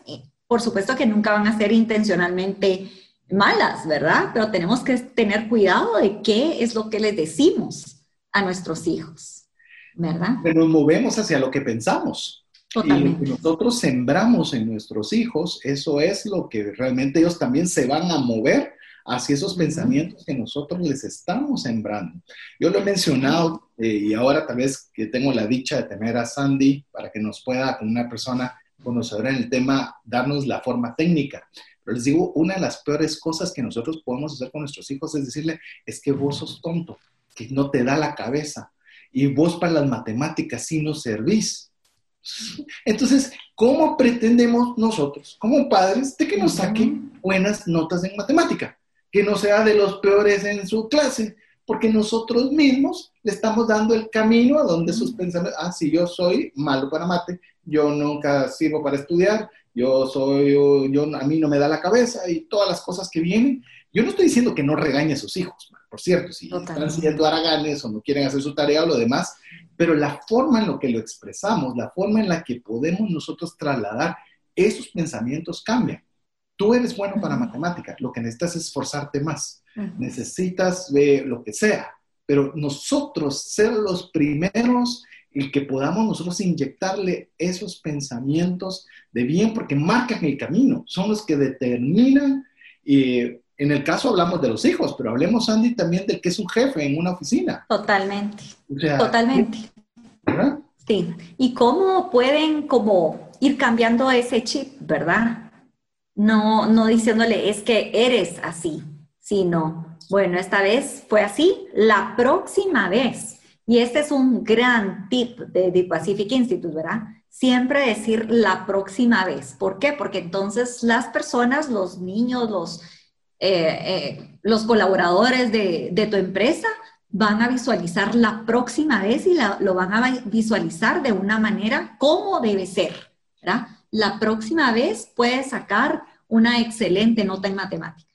Por supuesto que nunca van a ser intencionalmente malas, ¿verdad? Pero tenemos que tener cuidado de qué es lo que les decimos a nuestros hijos, ¿verdad? Pero nos movemos hacia lo que pensamos. Totalmente. Y lo que nosotros sembramos en nuestros hijos, eso es lo que realmente ellos también se van a mover hacia esos pensamientos que nosotros les estamos sembrando. Yo lo he mencionado eh, y ahora tal vez que tengo la dicha de tener a Sandy para que nos pueda, con una persona conocedora en el tema, darnos la forma técnica. Pero les digo, una de las peores cosas que nosotros podemos hacer con nuestros hijos es decirle, es que vos sos tonto, que no te da la cabeza. Y vos para las matemáticas sí no servís. Entonces, ¿cómo pretendemos nosotros, como padres, de que nos saquen buenas notas en matemática? Que no sea de los peores en su clase, porque nosotros mismos le estamos dando el camino a donde sus pensamientos, ah, si yo soy malo para mate, yo nunca sirvo para estudiar, yo soy, yo, a mí no me da la cabeza y todas las cosas que vienen. Yo no estoy diciendo que no regañe a sus hijos, por cierto, si están siendo haraganes o no quieren hacer su tarea o lo demás, pero la forma en la que lo expresamos, la forma en la que podemos nosotros trasladar esos pensamientos cambia. Tú eres bueno para matemáticas, lo que necesitas es esforzarte más, necesitas lo que sea, pero nosotros ser los primeros y que podamos nosotros inyectarle esos pensamientos de bien, porque marcan el camino, son los que determinan, y en el caso hablamos de los hijos, pero hablemos, Andy, también del que es un jefe en una oficina. Totalmente, totalmente. ¿verdad? Sí, y cómo pueden como ir cambiando ese chip, ¿verdad? No, no diciéndole, es que eres así, sino, bueno, esta vez fue así, la próxima vez y este es un gran tip de The Pacific Institute, ¿verdad? Siempre decir la próxima vez. ¿Por qué? Porque entonces las personas, los niños, los, eh, eh, los colaboradores de, tu empresa van a visualizar la próxima vez y lo van a visualizar de una manera como debe ser, ¿verdad? La próxima vez puedes sacar una excelente nota en matemáticas.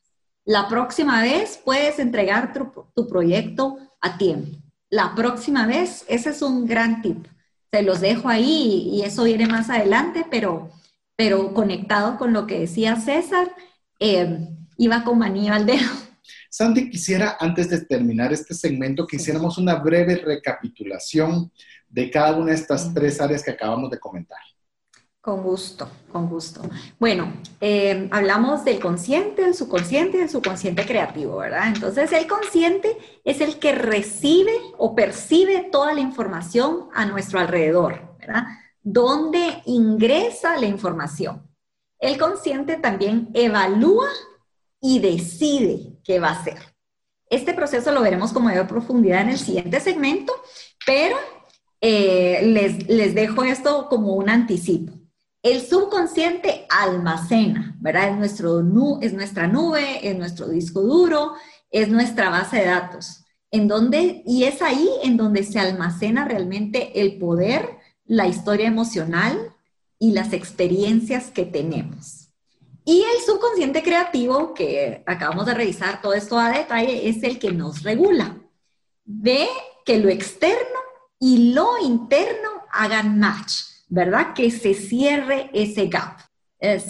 La próxima vez puedes entregar tu, proyecto a tiempo. La próxima vez, ese es un gran tip. Se los dejo ahí y eso viene más adelante, pero, pero conectado con lo que decía César, eh, iba con manía al dedo. Sandy, quisiera, antes de terminar este segmento, que hiciéramos una breve recapitulación de cada una de estas tres áreas que acabamos de comentar. Con gusto, con gusto. Bueno, eh, hablamos del consciente, del subconsciente y del subconsciente creativo, ¿verdad? Entonces, el consciente es el que recibe o percibe toda la información a nuestro alrededor, ¿verdad? Donde ingresa la información. El consciente también evalúa y decide qué va a hacer. Este proceso lo veremos con mayor profundidad en el siguiente segmento, pero eh, les, les dejo esto como un anticipo. El subconsciente almacena, ¿verdad? Es, nuestro, es nuestra nube, es nuestro disco duro, es nuestra base de datos. En donde, y es ahí en donde se almacena realmente el poder, la historia emocional y las experiencias que tenemos. Y el subconsciente creativo, que acabamos de revisar todo esto a detalle, es el que nos regula. Ve que lo externo y lo interno hagan match ¿verdad? Que se cierre ese gap. Eh,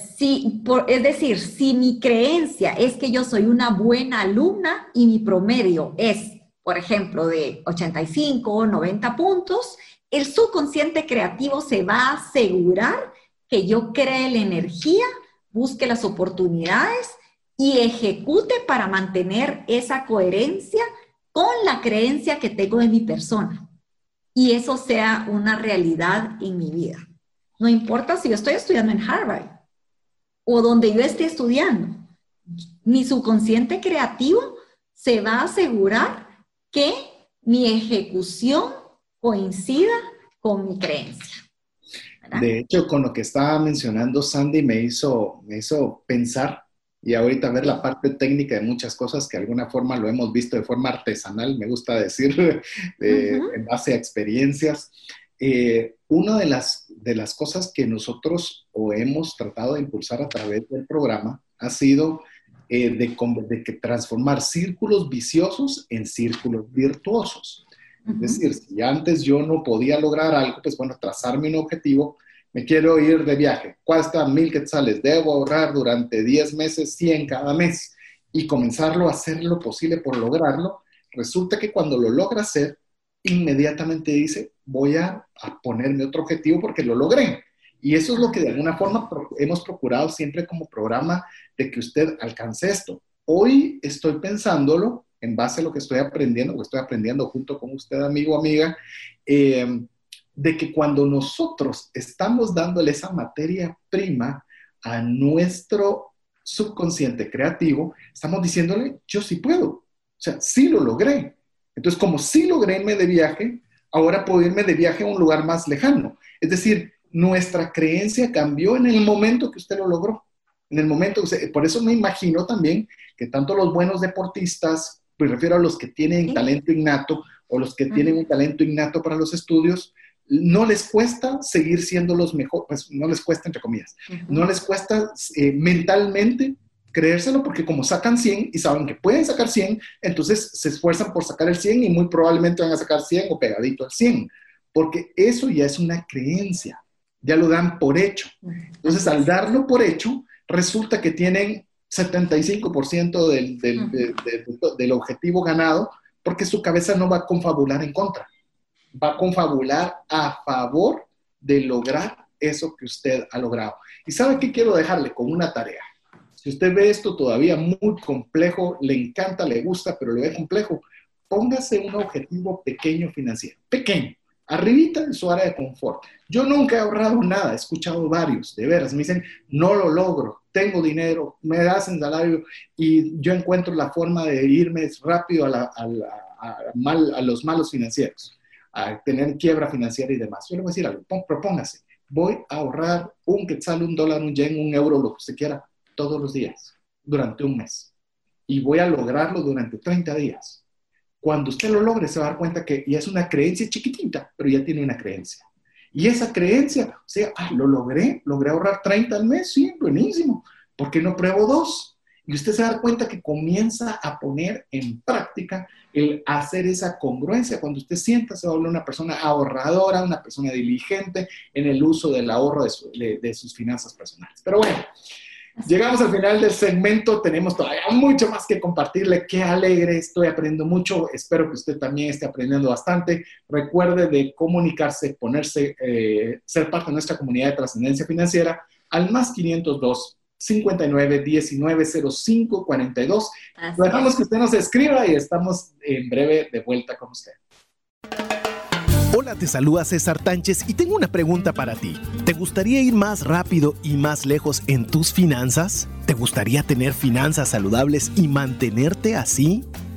es decir, si mi creencia es que yo soy una buena alumna y mi promedio es, por ejemplo, de 85 o 90 puntos, el subconsciente creativo se va a asegurar que yo cree la energía, busque las oportunidades y ejecute para mantener esa coherencia con la creencia que tengo de mi persona y eso sea una realidad en mi vida. No importa si yo estoy estudiando en Harvard o donde yo esté estudiando, mi subconsciente creativo se va a asegurar que mi ejecución coincida con mi creencia. De hecho, con lo que estaba mencionando Sandy me hizo, me hizo pensar y ahorita ver la parte técnica de muchas cosas que de alguna forma lo hemos visto de forma artesanal, me gusta decir, en base a experiencias. Eh, una de las, de las cosas que nosotros o hemos tratado de impulsar a través del programa ha sido eh, de, de, que transformar círculos viciosos en círculos virtuosos. Es decir, si antes yo no podía lograr algo, pues bueno, trazarme un objetivo, me quiero ir de viaje, cuesta mil quetzales, debo ahorrar durante 10 meses 100 cada mes y comenzarlo a hacer lo posible por lograrlo, resulta que cuando lo logra hacer, inmediatamente dice, voy a, ponerme otro objetivo porque lo logré. Y eso es lo que de alguna forma hemos procurado siempre como programa de que usted alcance esto. Hoy estoy pensándolo en base a lo que estoy aprendiendo, o estoy aprendiendo junto con usted, amigo, amiga, eh, de que cuando nosotros estamos dándole esa materia prima a nuestro subconsciente creativo, estamos diciéndole, yo sí puedo, o sea, sí lo logré. Entonces, como sí logré irme de viaje, ahora puedo irme de viaje a un lugar más lejano. Es decir, nuestra creencia cambió en el momento que usted lo logró. En el momento, por eso me imagino también que tanto los buenos deportistas, pues refiero a los que tienen talento innato o los que tienen un talento innato para los estudios, no les cuesta seguir siendo los mejores, pues no les cuesta entre comillas, no les cuesta eh, mentalmente creérselo porque como sacan 100 y saben que pueden sacar 100, entonces se esfuerzan por sacar el 100 y muy probablemente van a sacar 100 o pegadito al 100, porque eso ya es una creencia, ya lo dan por hecho. Entonces al darlo por hecho, resulta que tienen 75% del, del, del objetivo ganado porque su cabeza no va a confabular en contra va a confabular a favor de lograr eso que usted ha logrado. ¿Y sabe qué quiero dejarle con una tarea? Si usted ve esto todavía muy complejo, le encanta, le gusta, pero lo ve complejo, póngase un objetivo pequeño financiero, pequeño, arribita de su área de confort. Yo nunca he ahorrado nada, he escuchado varios, de veras, me dicen, no lo logro, tengo dinero, me hacen salario y yo encuentro la forma de irme rápido a, a los malos financieros a tener quiebra financiera y demás. Yo le voy a decir algo, propóngase, voy a ahorrar un quetzal, un dólar, un yen, un euro, lo que usted quiera, todos los días, durante un mes. Y voy a lograrlo durante 30 días. Cuando usted lo logre, se va a dar cuenta que ya es una creencia chiquitita, pero ya tiene una creencia. Y esa creencia, o sea, ah, lo logré, logré ahorrar 30 al mes, sí, buenísimo. ¿por qué no pruebo dos? Y usted se da cuenta que comienza a poner en práctica el hacer esa congruencia. Cuando usted sienta, se vuelve una persona ahorradora, una persona diligente en el uso del ahorro de, sus finanzas personales. Pero bueno, llegamos al final del segmento. Tenemos todavía mucho más que compartirle. Qué alegre, estoy aprendiendo mucho. Espero que usted también esté aprendiendo bastante. Recuerde de comunicarse, ponerse, eh, ser parte de nuestra comunidad de trascendencia financiera al más 502 59 19 05 42. dejamos que usted nos escriba y estamos en breve de vuelta con usted. Hola, te saluda César Tánchez y tengo una pregunta para ti. ¿Te gustaría ir más rápido y más lejos en tus finanzas? ¿Te gustaría tener finanzas saludables y mantenerte así?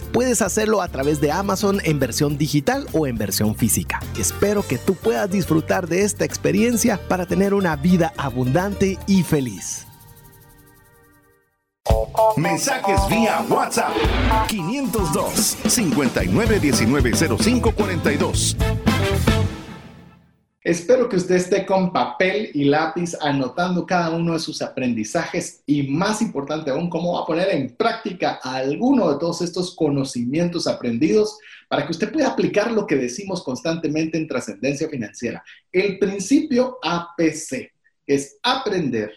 puedes hacerlo a través de Amazon en versión digital o en versión física. Espero que tú puedas disfrutar de esta experiencia para tener una vida abundante y feliz. Mensajes vía WhatsApp 502 59190542. Espero que usted esté con papel y lápiz anotando cada uno de sus aprendizajes y más importante aún, cómo va a poner en práctica alguno de todos estos conocimientos aprendidos para que usted pueda aplicar lo que decimos constantemente en trascendencia financiera. El principio APC es aprender,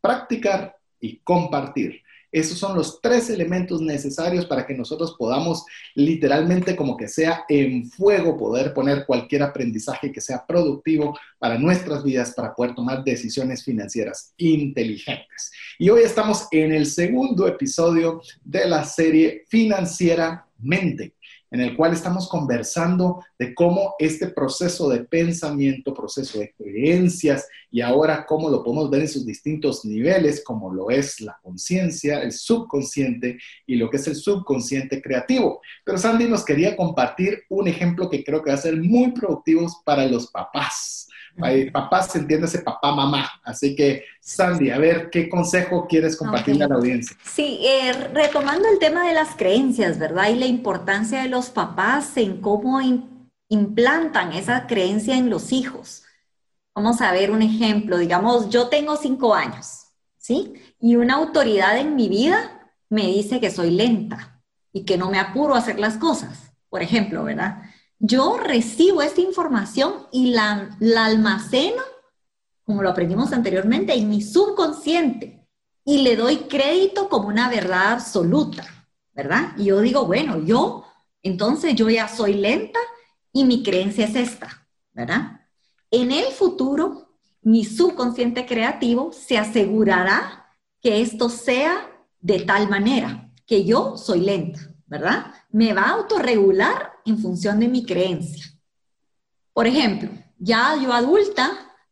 practicar y compartir. Esos son los tres elementos necesarios para que nosotros podamos literalmente como que sea en fuego poder poner cualquier aprendizaje que sea productivo para nuestras vidas, para poder tomar decisiones financieras inteligentes. Y hoy estamos en el segundo episodio de la serie Financiera Mente en el cual estamos conversando de cómo este proceso de pensamiento, proceso de creencias y ahora cómo lo podemos ver en sus distintos niveles, como lo es la conciencia, el subconsciente y lo que es el subconsciente creativo. Pero Sandy nos quería compartir un ejemplo que creo que va a ser muy productivo para los papás papás, entiéndase papá, mamá. Así que, Sandy, a ver, ¿qué consejo quieres compartirle a la audiencia? Sí, eh, retomando el tema de las creencias, ¿verdad? Y la importancia de los papás en cómo implantan esa creencia en los hijos. Vamos a ver un ejemplo. Digamos, yo tengo cinco años, ¿sí? Y una autoridad en mi vida me dice que soy lenta y que no me apuro a hacer las cosas, por ejemplo, ¿verdad? Yo recibo esta información y la, almaceno, como lo aprendimos anteriormente, en mi subconsciente y le doy crédito como una verdad absoluta, ¿verdad? Y yo digo, bueno, yo, entonces yo ya soy lenta y mi creencia es esta, ¿verdad? En el futuro, mi subconsciente creativo se asegurará que esto sea de tal manera que yo soy lenta, ¿verdad? Me va a autorregular en función de mi creencia. Por ejemplo, ya yo adulta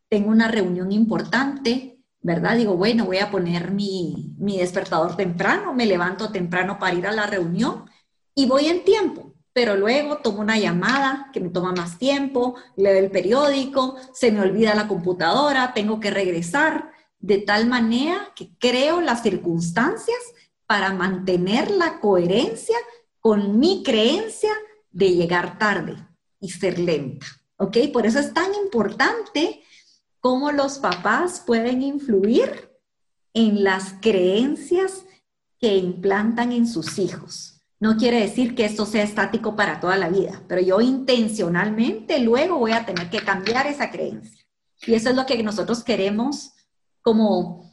tengo una reunión importante, ¿verdad? Digo, bueno, voy a poner mi, mi despertador temprano, me levanto temprano para ir a la reunión y voy en tiempo, pero luego tomo una llamada que me toma más tiempo, leo el periódico, se me olvida la computadora, tengo que regresar, de tal manera que creo las circunstancias para mantener la coherencia con mi creencia de llegar tarde y ser lenta. ¿Ok? Por eso es tan importante cómo los papás pueden influir en las creencias que implantan en sus hijos. No quiere decir que esto sea estático para toda la vida, pero yo intencionalmente luego voy a tener que cambiar esa creencia. Y eso es lo que nosotros queremos como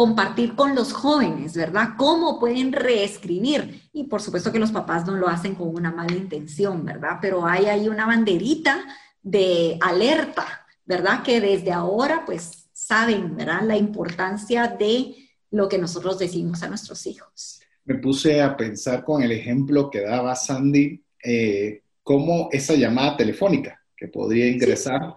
compartir con los jóvenes, ¿verdad? Cómo pueden reescribir. Y por supuesto que los papás no lo hacen con una mala intención, ¿verdad? Pero hay ahí una banderita de alerta, ¿verdad? Que desde ahora pues saben, ¿verdad? La importancia de lo que nosotros decimos a nuestros hijos. Me puse a pensar con el ejemplo que daba Sandy, eh, cómo esa llamada telefónica que podría ingresar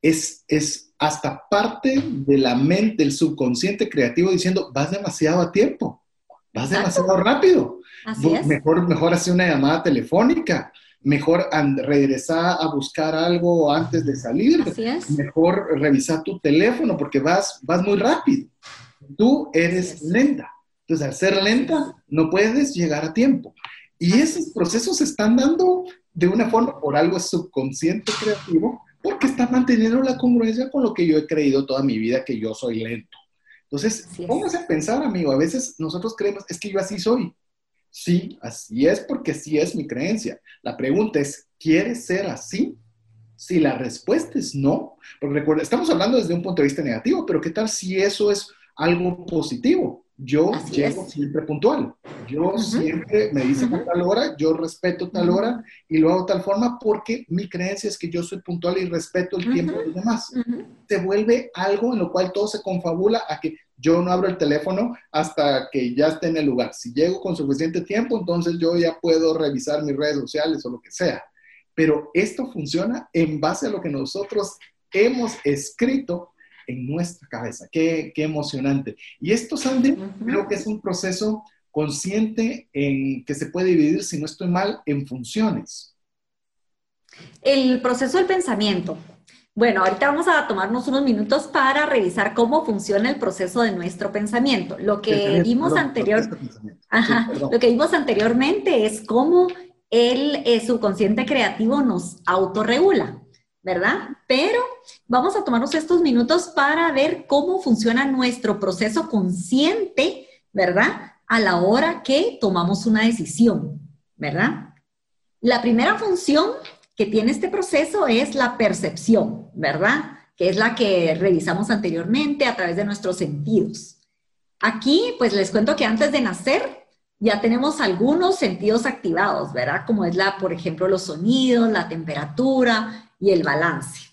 es, es hasta parte de la mente, el subconsciente creativo diciendo, vas demasiado a tiempo, vas demasiado rápido. Así es. Mejor, mejor hacer una llamada telefónica, mejor regresar a buscar algo antes de salir, Así es. mejor revisar tu teléfono porque vas, vas muy rápido. Tú eres es. lenta. Entonces, al ser lenta, no puedes llegar a tiempo. Y esos procesos se están dando de una forma, por algo subconsciente creativo, porque está manteniendo la congruencia con lo que yo he creído toda mi vida, que yo soy lento. Entonces, Así es. póngase a pensar, amigo, a veces nosotros creemos, es que yo así soy. Sí, así es porque sí es mi creencia. La pregunta es, ¿quieres ser así? Si la respuesta es no, porque recuerda, estamos hablando desde un punto de vista negativo, pero ¿qué tal si eso es algo positivo? Yo Así llego es. siempre puntual. Yo siempre me dicen a Ujú. tal hora, yo respeto tal hora y lo hago de tal forma porque mi creencia es que yo soy puntual y respeto el tiempo de los demás. Se vuelve algo en lo cual todo se confabula a que yo no abro el teléfono hasta que ya esté en el lugar. Si llego con suficiente tiempo, entonces yo ya puedo revisar mis redes sociales o lo que sea. Pero esto funciona en base a lo que nosotros hemos escrito en nuestra cabeza. Qué, qué emocionante. Y esto, Sandy, creo que es un proceso consciente en que se puede dividir, si no estoy mal, en funciones. El proceso del pensamiento. Bueno, ahorita vamos a tomarnos unos minutos para revisar cómo funciona el proceso de nuestro pensamiento. Lo que Pensamiento, vimos perdón, anterior. Ajá. Sí. Lo que vimos anteriormente es cómo el eh, subconsciente creativo nos autorregula, ¿verdad? Pero vamos a tomarnos estos minutos para ver cómo funciona nuestro proceso consciente, ¿verdad? A la hora que tomamos una decisión, ¿verdad? La primera función que tiene este proceso es la percepción, ¿verdad? Que es la que revisamos anteriormente a través de nuestros sentidos. Aquí, pues les cuento que antes de nacer, ya tenemos algunos sentidos activados, ¿verdad? Como es la, por ejemplo, los sonidos, la temperatura y el balance.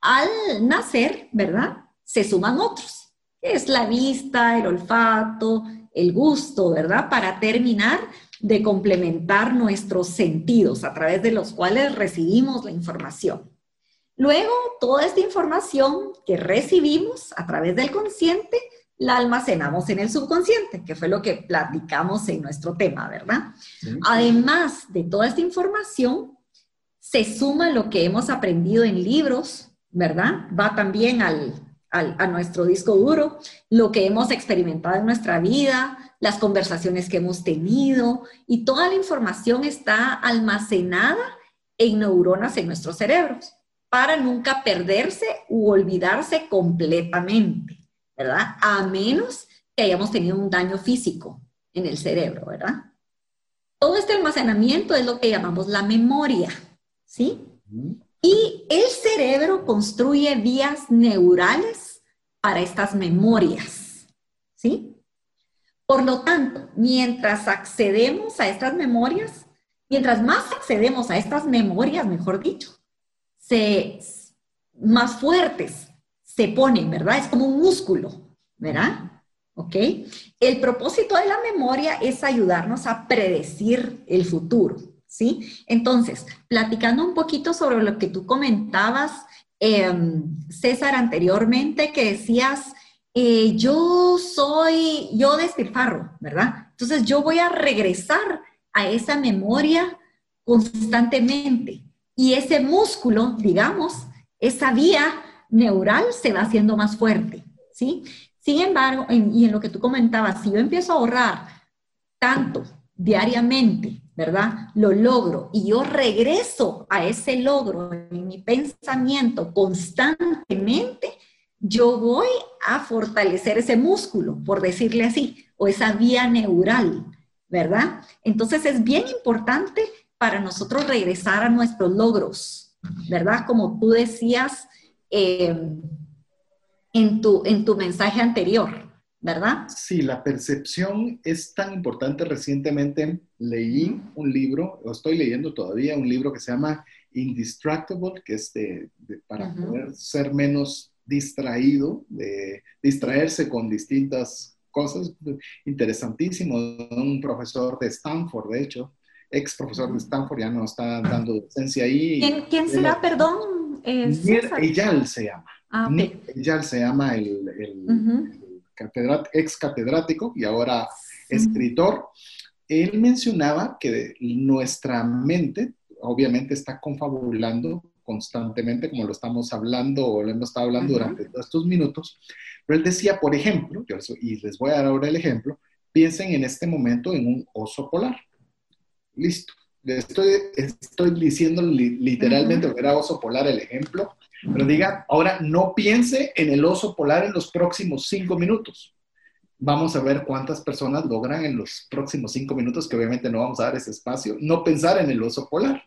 Al nacer, ¿verdad? Se suman otros, que es la vista, el olfato, el gusto, ¿verdad? Para terminar de complementar nuestros sentidos a través de los cuales recibimos la información. Luego, toda esta información que recibimos a través del consciente la almacenamos en el subconsciente, que fue lo que platicamos en nuestro tema, ¿verdad? Sí. Además de toda esta información, se suma lo que hemos aprendido en libros, ¿verdad? Va también al, al- a nuestro disco duro, lo que hemos experimentado en nuestra vida, las conversaciones que hemos tenido, y toda la información está almacenada en neuronas en nuestros cerebros para nunca perderse u olvidarse completamente. ¿verdad? A menos que hayamos tenido un daño físico en el cerebro, ¿verdad? Todo este almacenamiento es lo que llamamos la memoria, ¿sí? Y el cerebro construye vías neurales para estas memorias, ¿sí? Por lo tanto, mientras accedemos a estas memorias, mientras más accedemos a estas memorias, mejor dicho, se, más fuertes se ponen, ¿verdad? Es como un músculo, ¿verdad? ¿Ok? El propósito de la memoria es ayudarnos a predecir el futuro, ¿sí? Entonces, platicando un poquito sobre lo que tú comentabas, eh, César, anteriormente, que decías, eh, yo soy, yo despilfarro, ¿verdad? Entonces, yo voy a regresar a esa memoria constantemente. Y ese músculo, digamos, esa vía neural se va haciendo más fuerte, ¿sí? Sin embargo, en- y en lo que tú comentabas, si yo empiezo a ahorrar tanto diariamente, ¿verdad? Lo logro y yo regreso a ese logro en mi pensamiento constantemente, yo voy a fortalecer ese músculo, por decirle así, o esa vía neural, ¿verdad? Entonces es bien importante para nosotros regresar a nuestros logros, ¿verdad? Como tú decías eh, en, tu, en tu mensaje anterior, ¿verdad? Sí, la percepción es tan importante. Recientemente leí un libro, o estoy leyendo todavía, un libro que se llama Indistractable, que es de, de- para poder ser menos distraído, de distraerse con distintas cosas. Interesantísimo. Un profesor de Stanford, de hecho, ex profesor de. Stanford, ya no está dando docencia ahí. ¿Quién, quién será, perdón? Eh, Nir? Eyal se llama. Ah, se llama el, ex catedrático y ahora escritor. Él mencionaba que nuestra mente obviamente está confabulando constantemente, como lo estamos hablando o lo hemos estado hablando durante todos estos minutos. Pero él decía, por ejemplo, y les voy a dar ahora el ejemplo, piensen en este momento en un oso polar. Listo. Estoy, estoy diciendo literalmente que era oso polar el ejemplo, pero diga, ahora no piense en el oso polar en los próximos cinco minutos. Vamos a ver cuántas personas logran en los próximos cinco minutos, que obviamente no vamos a dar ese espacio, no pensar en el oso polar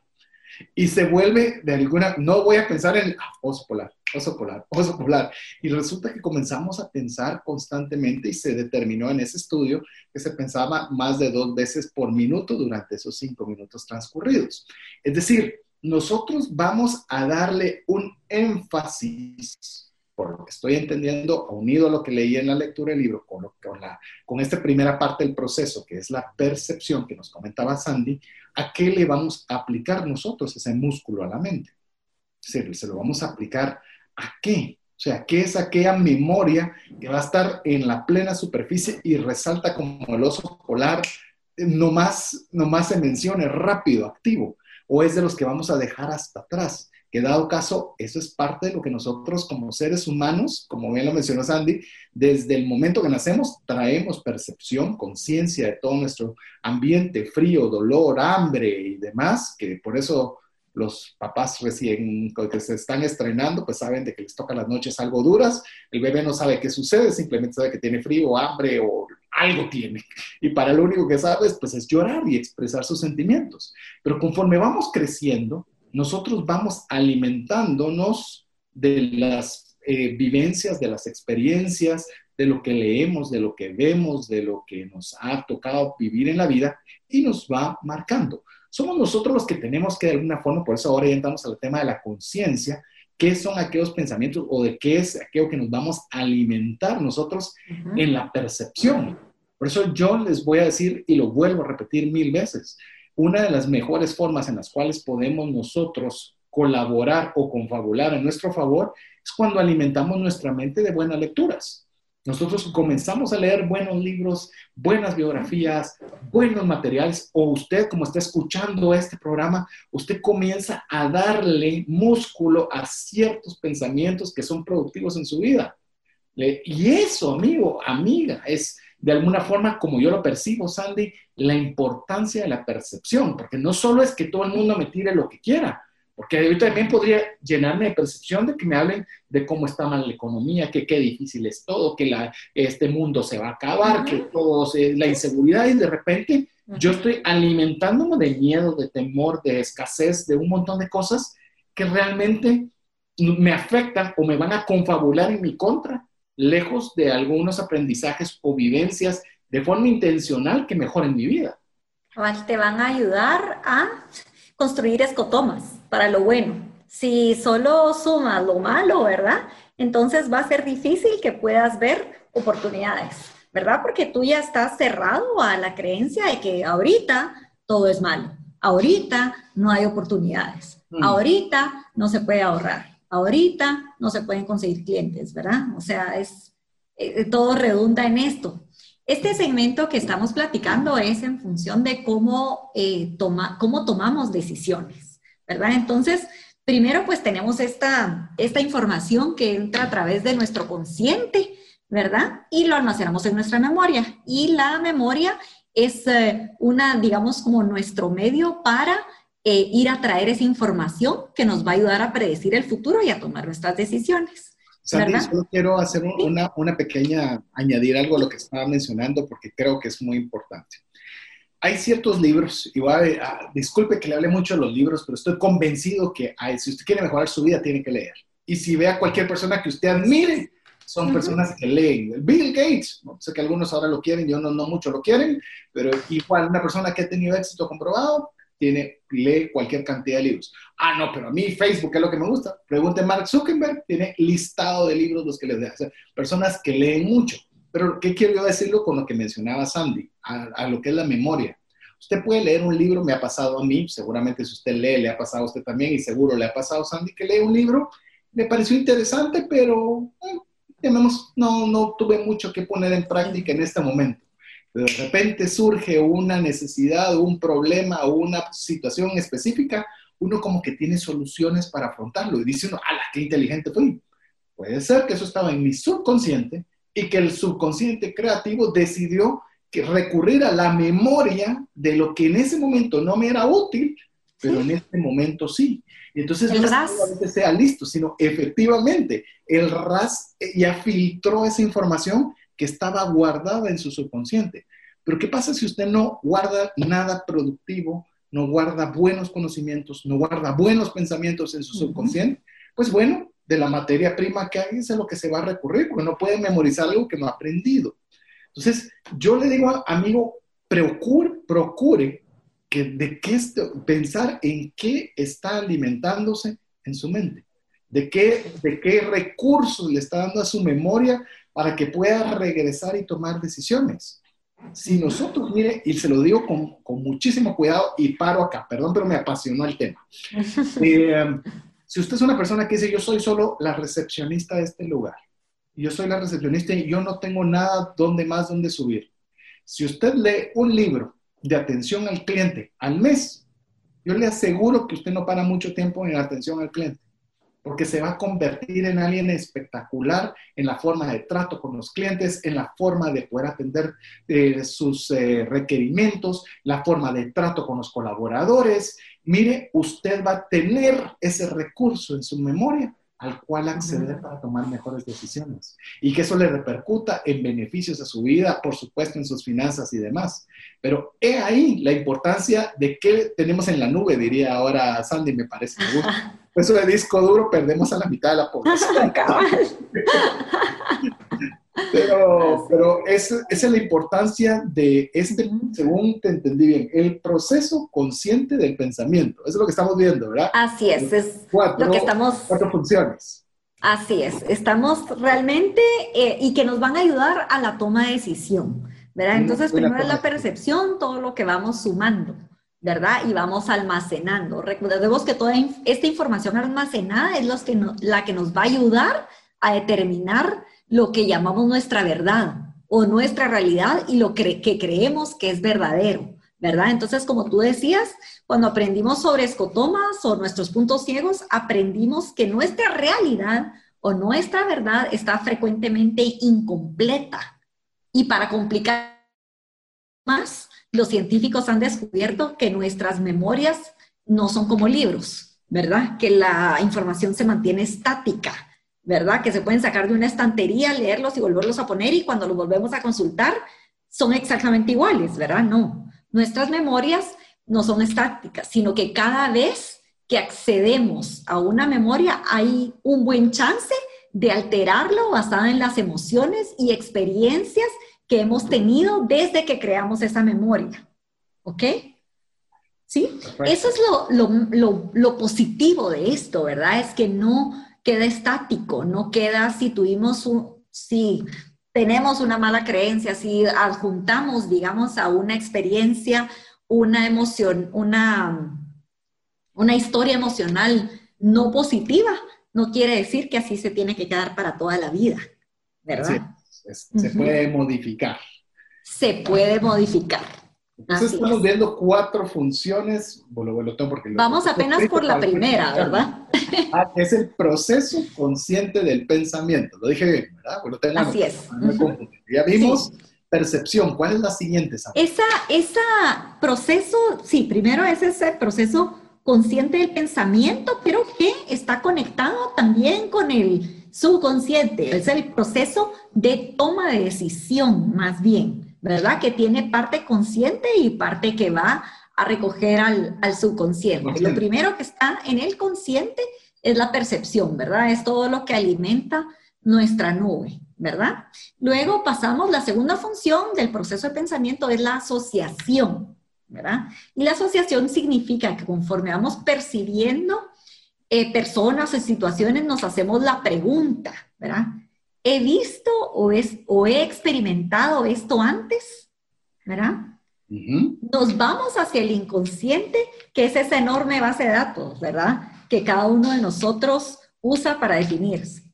y se vuelve de alguna, no voy a pensar en ah, oso polar, oso polar, oso polar. Y resulta que comenzamos a pensar constantemente y se determinó en ese estudio que se pensaba más de dos veces por minuto durante esos cinco minutos transcurridos. Es decir, nosotros vamos a darle un énfasis por lo que estoy entendiendo, unido a lo que leí en la lectura del libro, con, con, la, con esta primera parte del proceso, que es la percepción que nos comentaba Sandy, ¿a qué le vamos a aplicar nosotros ese músculo a la mente? Se, se lo vamos a aplicar a qué? O sea, ¿qué es aquella memoria que va a estar en la plena superficie y resalta como el oso polar? No más, no más se mencione rápido, activo, o es de los que vamos a dejar hasta atrás. Que dado caso, eso es parte de lo que nosotros como seres humanos, como bien lo mencionó Sandy, desde el momento que nacemos traemos percepción, conciencia de todo nuestro ambiente, frío, dolor, hambre y demás, que por eso los papás recién que se están estrenando, pues saben de que les toca las noches algo duras, el bebé no sabe qué sucede, simplemente sabe que tiene frío, hambre o algo tiene. Y para lo único que sabe, pues es llorar y expresar sus sentimientos. Pero conforme vamos creciendo, nosotros vamos alimentándonos de las eh, vivencias, de las experiencias, de lo que leemos, de lo que vemos, de lo que nos ha tocado vivir en la vida y nos va marcando. Somos nosotros los que tenemos que de alguna forma, por eso ahora ya entramos al tema de la conciencia, qué son aquellos pensamientos o de qué es aquello que nos vamos a alimentar nosotros en la percepción. Por eso yo les voy a decir y lo vuelvo a repetir mil veces, una de las mejores formas en las cuales podemos nosotros colaborar o confabular en nuestro favor es cuando alimentamos nuestra mente de buenas lecturas. Nosotros comenzamos a leer buenos libros, buenas biografías, buenos materiales, o usted como está escuchando este programa, usted comienza a darle músculo a ciertos pensamientos que son productivos en su vida. Y eso, amigo, amiga, es de alguna forma, como yo lo percibo, Sandy, la importancia de la percepción, porque no solo es que todo el mundo me tire lo que quiera, porque yo también podría llenarme de percepción de que me hablen de cómo está mal la economía, que qué difícil es todo, que la, este mundo se va a acabar, que todo, la inseguridad y de repente yo estoy alimentándome de miedo, de temor, de escasez, de un montón de cosas que realmente me afectan o me van a confabular en mi contra lejos de algunos aprendizajes o vivencias de forma intencional que mejoren mi vida. Te van a ayudar a construir escotomas para lo bueno. Si solo sumas lo malo, ¿verdad? Entonces va a ser difícil que puedas ver oportunidades, ¿verdad? Porque tú ya estás cerrado a la creencia de que ahorita todo es malo. Ahorita no hay oportunidades. Mm. Ahorita no se puede ahorrar ahorita no se pueden conseguir clientes, ¿verdad? O sea, es, eh, todo redunda en esto. Este segmento que estamos platicando es en función de cómo, eh, toma, cómo tomamos decisiones, ¿verdad? Entonces, primero pues tenemos esta, esta información que entra a través de nuestro consciente, ¿verdad? Y lo almacenamos en nuestra memoria. Y la memoria es eh, una, digamos, como nuestro medio para eh, ir a traer esa información que nos va a ayudar a predecir el futuro y a tomar nuestras decisiones. Sandy, solo quiero hacer una, una, pequeña, añadir algo a lo que estaba mencionando porque creo que es muy importante. Hay ciertos libros, y disculpe que le hable mucho de los libros, pero estoy convencido que si usted quiere mejorar su vida, tiene que leer. Y si ve a cualquier persona que usted admire, son personas que leen. Bill Gates, sé que algunos ahora lo quieren, yo no, no mucho lo quieren, pero igual una persona que ha tenido éxito comprobado, tiene, lee cualquier cantidad de libros. Ah, no, pero a mí Facebook es lo que me gusta. Pregunte Mark Zuckerberg, tiene listado de libros los que les deja. personas que leen mucho. Pero, ¿qué quiero yo decirlo con lo que mencionaba Sandy? A, lo que es la memoria. Usted puede leer un libro, me ha pasado a mí, seguramente si usted lee, le ha pasado a usted también, y seguro le ha pasado a Sandy, que lee un libro me pareció interesante, pero eh, no, no tuve mucho que poner en práctica en este momento. De repente surge una necesidad, un problema o una situación específica, uno como que tiene soluciones para afrontarlo y dice uno, ¡ala, qué inteligente fui! Puede ser que eso estaba en mi subconsciente y que el subconsciente creativo decidió que recurrir a la memoria de lo que en ese momento no me era útil, pero en este momento sí. Y entonces no solamente sea listo, sino efectivamente el RAS ya filtró esa información que estaba guardada en su subconsciente. Pero ¿qué pasa si usted no guarda nada productivo, no guarda buenos conocimientos, no guarda buenos pensamientos en su subconsciente? Pues bueno, de la materia prima que hay es a lo que se va a recurrir, porque no puede memorizar algo que no ha aprendido. Entonces, yo le digo, amigo, procure, procure que de qué pensar en qué está alimentándose en su mente, de qué, de qué recursos le está dando a su memoria para que pueda regresar y tomar decisiones. Si nosotros, mire, y se lo digo con, con muchísimo cuidado y paro acá, perdón, pero me apasionó el tema. Eh, si usted es una persona que dice, yo soy solo la recepcionista de este lugar, yo soy la recepcionista y yo no tengo nada donde más donde subir. Si usted lee un libro de atención al cliente al mes, yo le aseguro que usted no para mucho tiempo en atención al cliente, porque se va a convertir en alguien espectacular en la forma de trato con los clientes, en la forma de poder atender eh, sus eh, requerimientos, la forma de trato con los colaboradores. Mire, usted va a tener ese recurso en su memoria al cual acceder para tomar mejores decisiones y que eso le repercuta en beneficios a su vida, por supuesto en sus finanzas y demás. Pero he ahí la importancia de qué tenemos en la nube, diría ahora Sandy, me parece. Eso de disco duro perdemos a la mitad de la población. Pero, pero esa, es la importancia de este, según te entendí bien, el proceso consciente del pensamiento. Eso es lo que estamos viendo, ¿verdad? Así es, es cuatro, lo que estamos... Cuatro funciones. Así es, estamos realmente eh, y que nos van a ayudar a la toma de decisión, ¿verdad? Entonces, primero es la percepción, todo lo que vamos sumando, ¿verdad? Y vamos almacenando. Recordemos que toda esta información almacenada es los que la que nos va a ayudar a determinar lo que llamamos nuestra verdad o nuestra realidad y lo que, creemos que es verdadero, ¿verdad? Entonces, como tú decías, cuando aprendimos sobre escotomas o nuestros puntos ciegos, aprendimos que nuestra realidad o nuestra verdad está frecuentemente incompleta. Y para complicar más, los científicos han descubierto que nuestras memorias no son como libros, ¿verdad? Que la información se mantiene estática ¿verdad? Que se pueden sacar de una estantería, leerlos y volverlos a poner y cuando los volvemos a consultar son exactamente iguales, ¿verdad? No, nuestras memorias no son estáticas, sino que cada vez que accedemos a una memoria hay un buen chance de alterarlo basada en las emociones y experiencias que hemos tenido desde que creamos esa memoria. ¿Ok? ¿Sí? Eso es lo, lo, lo positivo de esto, ¿verdad? Es que no, queda estático, no queda si tuvimos un, si tenemos una mala creencia, si adjuntamos, digamos, a una experiencia, una emoción, una, una historia emocional no positiva, no quiere decir que así se tiene que quedar para toda la vida, ¿verdad? Se puede modificar. Se puede modificar. Entonces estamos viendo cuatro funciones. porque Vamos apenas por la primera, ¿verdad? Ah, es el proceso consciente del pensamiento. Lo dije bien, ¿verdad? Así es. Ya vimos percepción. ¿Cuál es la siguiente? Esa, esa proceso, sí, primero es ese proceso consciente del pensamiento, pero que está conectado también con el subconsciente. Es el proceso de toma de decisión, más bien. ¿verdad? Que tiene parte consciente y parte que va a recoger al, subconsciente. Lo primero que está en el consciente es la percepción, ¿verdad? Es todo lo que alimenta nuestra nube, ¿verdad? Luego pasamos, la segunda función del proceso de pensamiento es la asociación, ¿verdad? Y la asociación significa que conforme vamos percibiendo eh, personas o situaciones, nos hacemos la pregunta, ¿verdad? he visto o, es, o he experimentado esto antes, ¿verdad? Nos vamos hacia el inconsciente, que es esa enorme base de datos, ¿verdad? Que cada uno de nosotros usa para definirse.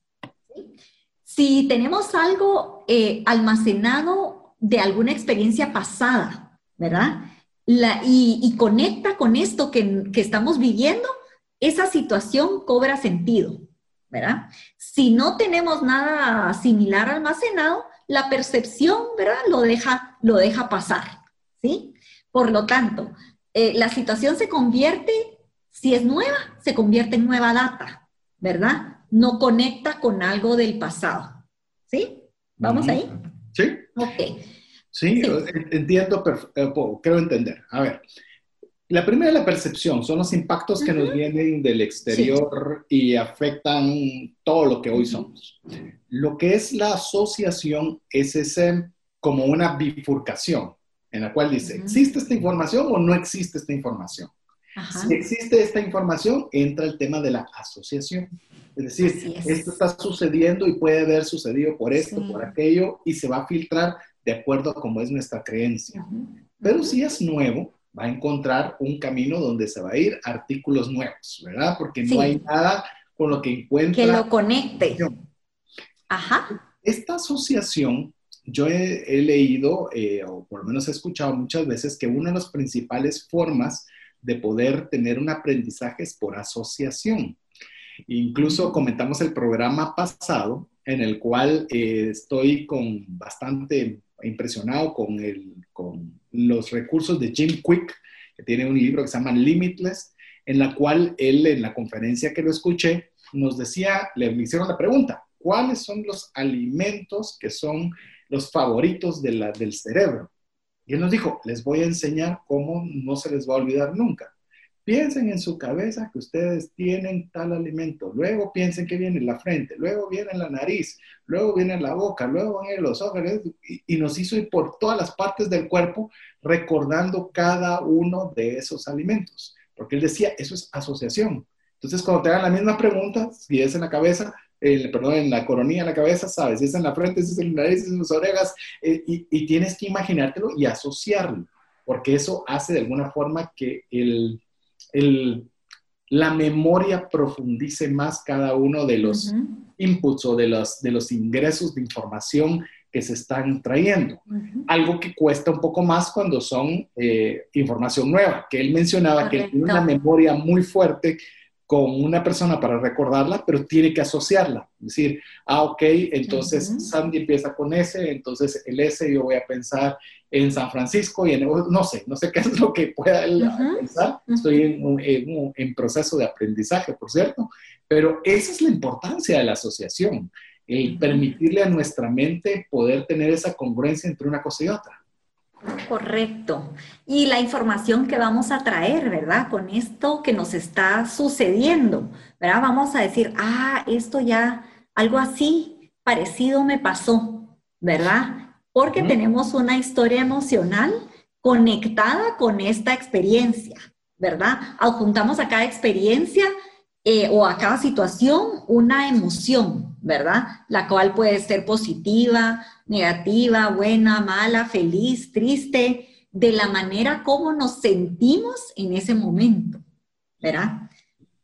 Si tenemos algo eh, almacenado de alguna experiencia pasada, ¿verdad? y, conecta con esto que, que estamos viviendo, esa situación cobra sentido, ¿verdad? Si no tenemos nada similar almacenado, la percepción, ¿verdad? Lo deja, lo deja pasar, ¿sí? Por lo tanto, eh, la situación se convierte, si es nueva, se convierte en nueva data, ¿verdad? No conecta con algo del pasado, ¿sí? ¿Vamos ahí? Sí. Ok. Sí, entiendo, eh, creo entender. A ver, la primera es la percepción, son los impactos que nos vienen del exterior y afectan todo lo que hoy somos. Lo que es la asociación es ese como una bifurcación en la cual dice, ¿existe esta información o no existe esta información? Si existe esta información, entra el tema de la asociación. Es decir, esto está sucediendo y puede haber sucedido por esto, por aquello, y se va a filtrar de acuerdo a cómo es nuestra creencia. Pero si es nuevo, va a encontrar un camino donde se va a ir artículos nuevos, ¿verdad? Porque no hay nada con lo que encuentre. Que lo conecte. Ajá. Esta asociación, yo he, leído, eh, o por lo menos he escuchado muchas veces, que una de las principales formas de poder tener un aprendizaje es por asociación. Incluso comentamos el programa pasado en el cual eh, estoy con bastante impresionado con, el, con los recursos de Jim Quick, que tiene un libro que se llama Limitless, en la cual él, en la conferencia que lo escuché, nos decía, le hicieron la pregunta, ¿cuáles son los alimentos que son los favoritos de del cerebro? Y él nos dijo, les voy a enseñar cómo no se les va a olvidar nunca. Piensen en su cabeza que ustedes tienen tal alimento, luego piensen que viene en la frente, luego viene en la nariz, luego viene en la boca, luego viene en los ojos, y, nos hizo ir por todas las partes del cuerpo recordando cada uno de esos alimentos, porque él decía, eso es asociación. Entonces, cuando te hagan la misma pregunta, si es en la cabeza, perdón, en la coronilla, en la cabeza, sabes, si es en la frente, si es en la nariz, si es en las orejas, eh, y, y tienes que imaginártelo y asociarlo, porque eso hace de alguna forma que el la memoria profundice más cada uno de los inputs o de los, de los ingresos de información que se están trayendo. Algo que cuesta un poco más cuando son eh, información nueva, que él mencionaba que tiene una memoria muy fuerte con una persona para recordarla, pero tiene que asociarla. Es decir, ah, ok, entonces Sandy empieza con S, entonces el S yo voy a pensar en San Francisco y en, no sé, no sé qué es lo que pueda pensar. Estoy en, en, proceso de aprendizaje, por cierto, pero esa es la importancia de la asociación, el permitirle a nuestra mente poder tener esa congruencia entre una cosa y otra. Correcto. Y la información que vamos a traer, ¿verdad? Con esto que nos está sucediendo, ¿verdad? Vamos a decir, ah, esto ya, algo así parecido me pasó, ¿verdad? Porque tenemos una historia emocional conectada con esta experiencia, ¿verdad? Adjuntamos a cada experiencia eh, o a cada situación una emoción, ¿verdad? La cual puede ser positiva, negativa, buena, mala, feliz, triste, de la manera como nos sentimos en ese momento, ¿verdad?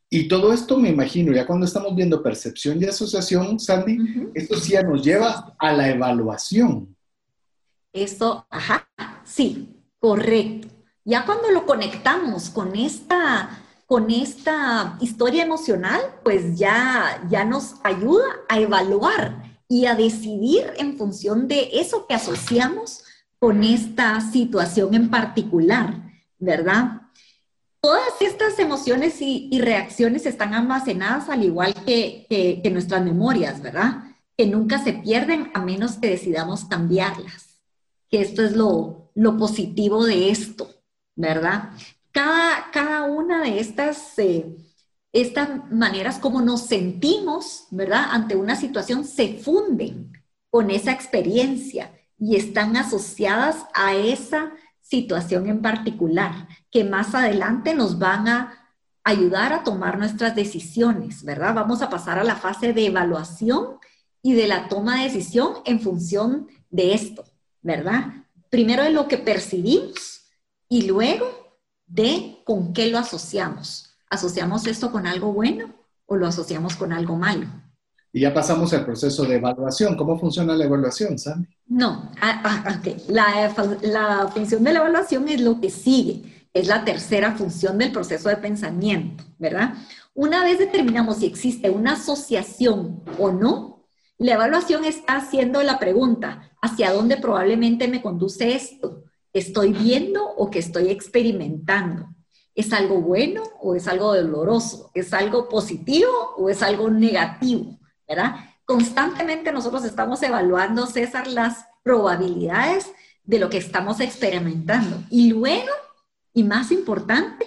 Y todo esto me imagino, ya cuando estamos viendo percepción y asociación, Sandy, esto sí ya nos lleva a la evaluación. Eso, ajá, sí, correcto. Ya cuando lo conectamos con esta con esta historia emocional, pues ya, ya nos ayuda a evaluar y a decidir en función de eso que asociamos con esta situación en particular, ¿verdad? Todas estas emociones y, reacciones están almacenadas al igual que, nuestras memorias, ¿verdad? Que nunca se pierden a menos que decidamos cambiarlas. Que esto es lo, lo positivo de esto, ¿verdad? Cada, una de estas, eh, estas maneras como nos sentimos, ¿verdad? Ante una situación se funden con esa experiencia y están asociadas a esa situación en particular, que más adelante nos van a ayudar a tomar nuestras decisiones, ¿verdad? Vamos a pasar a la fase de evaluación y de la toma de decisión en función de esto, ¿verdad? Primero de lo que percibimos y luego de con qué lo asociamos. ¿Asociamos esto con algo bueno o lo asociamos con algo malo. Y ya pasamos al proceso de evaluación. ¿Cómo funciona la evaluación, Sandy? No, ah, ah, la, la función de la evaluación es lo que sigue, es la tercera función del proceso de pensamiento, ¿verdad? Una vez determinamos si existe una asociación o no, la evaluación está haciendo la pregunta, ¿hacia dónde probablemente me conduce esto? ¿Estoy viendo o que estoy experimentando? ¿Es algo bueno o es algo doloroso? ¿Es algo positivo o es algo negativo? ¿Verdad? Constantemente nosotros estamos evaluando, César, las probabilidades de lo que estamos experimentando. Y luego, y más importante,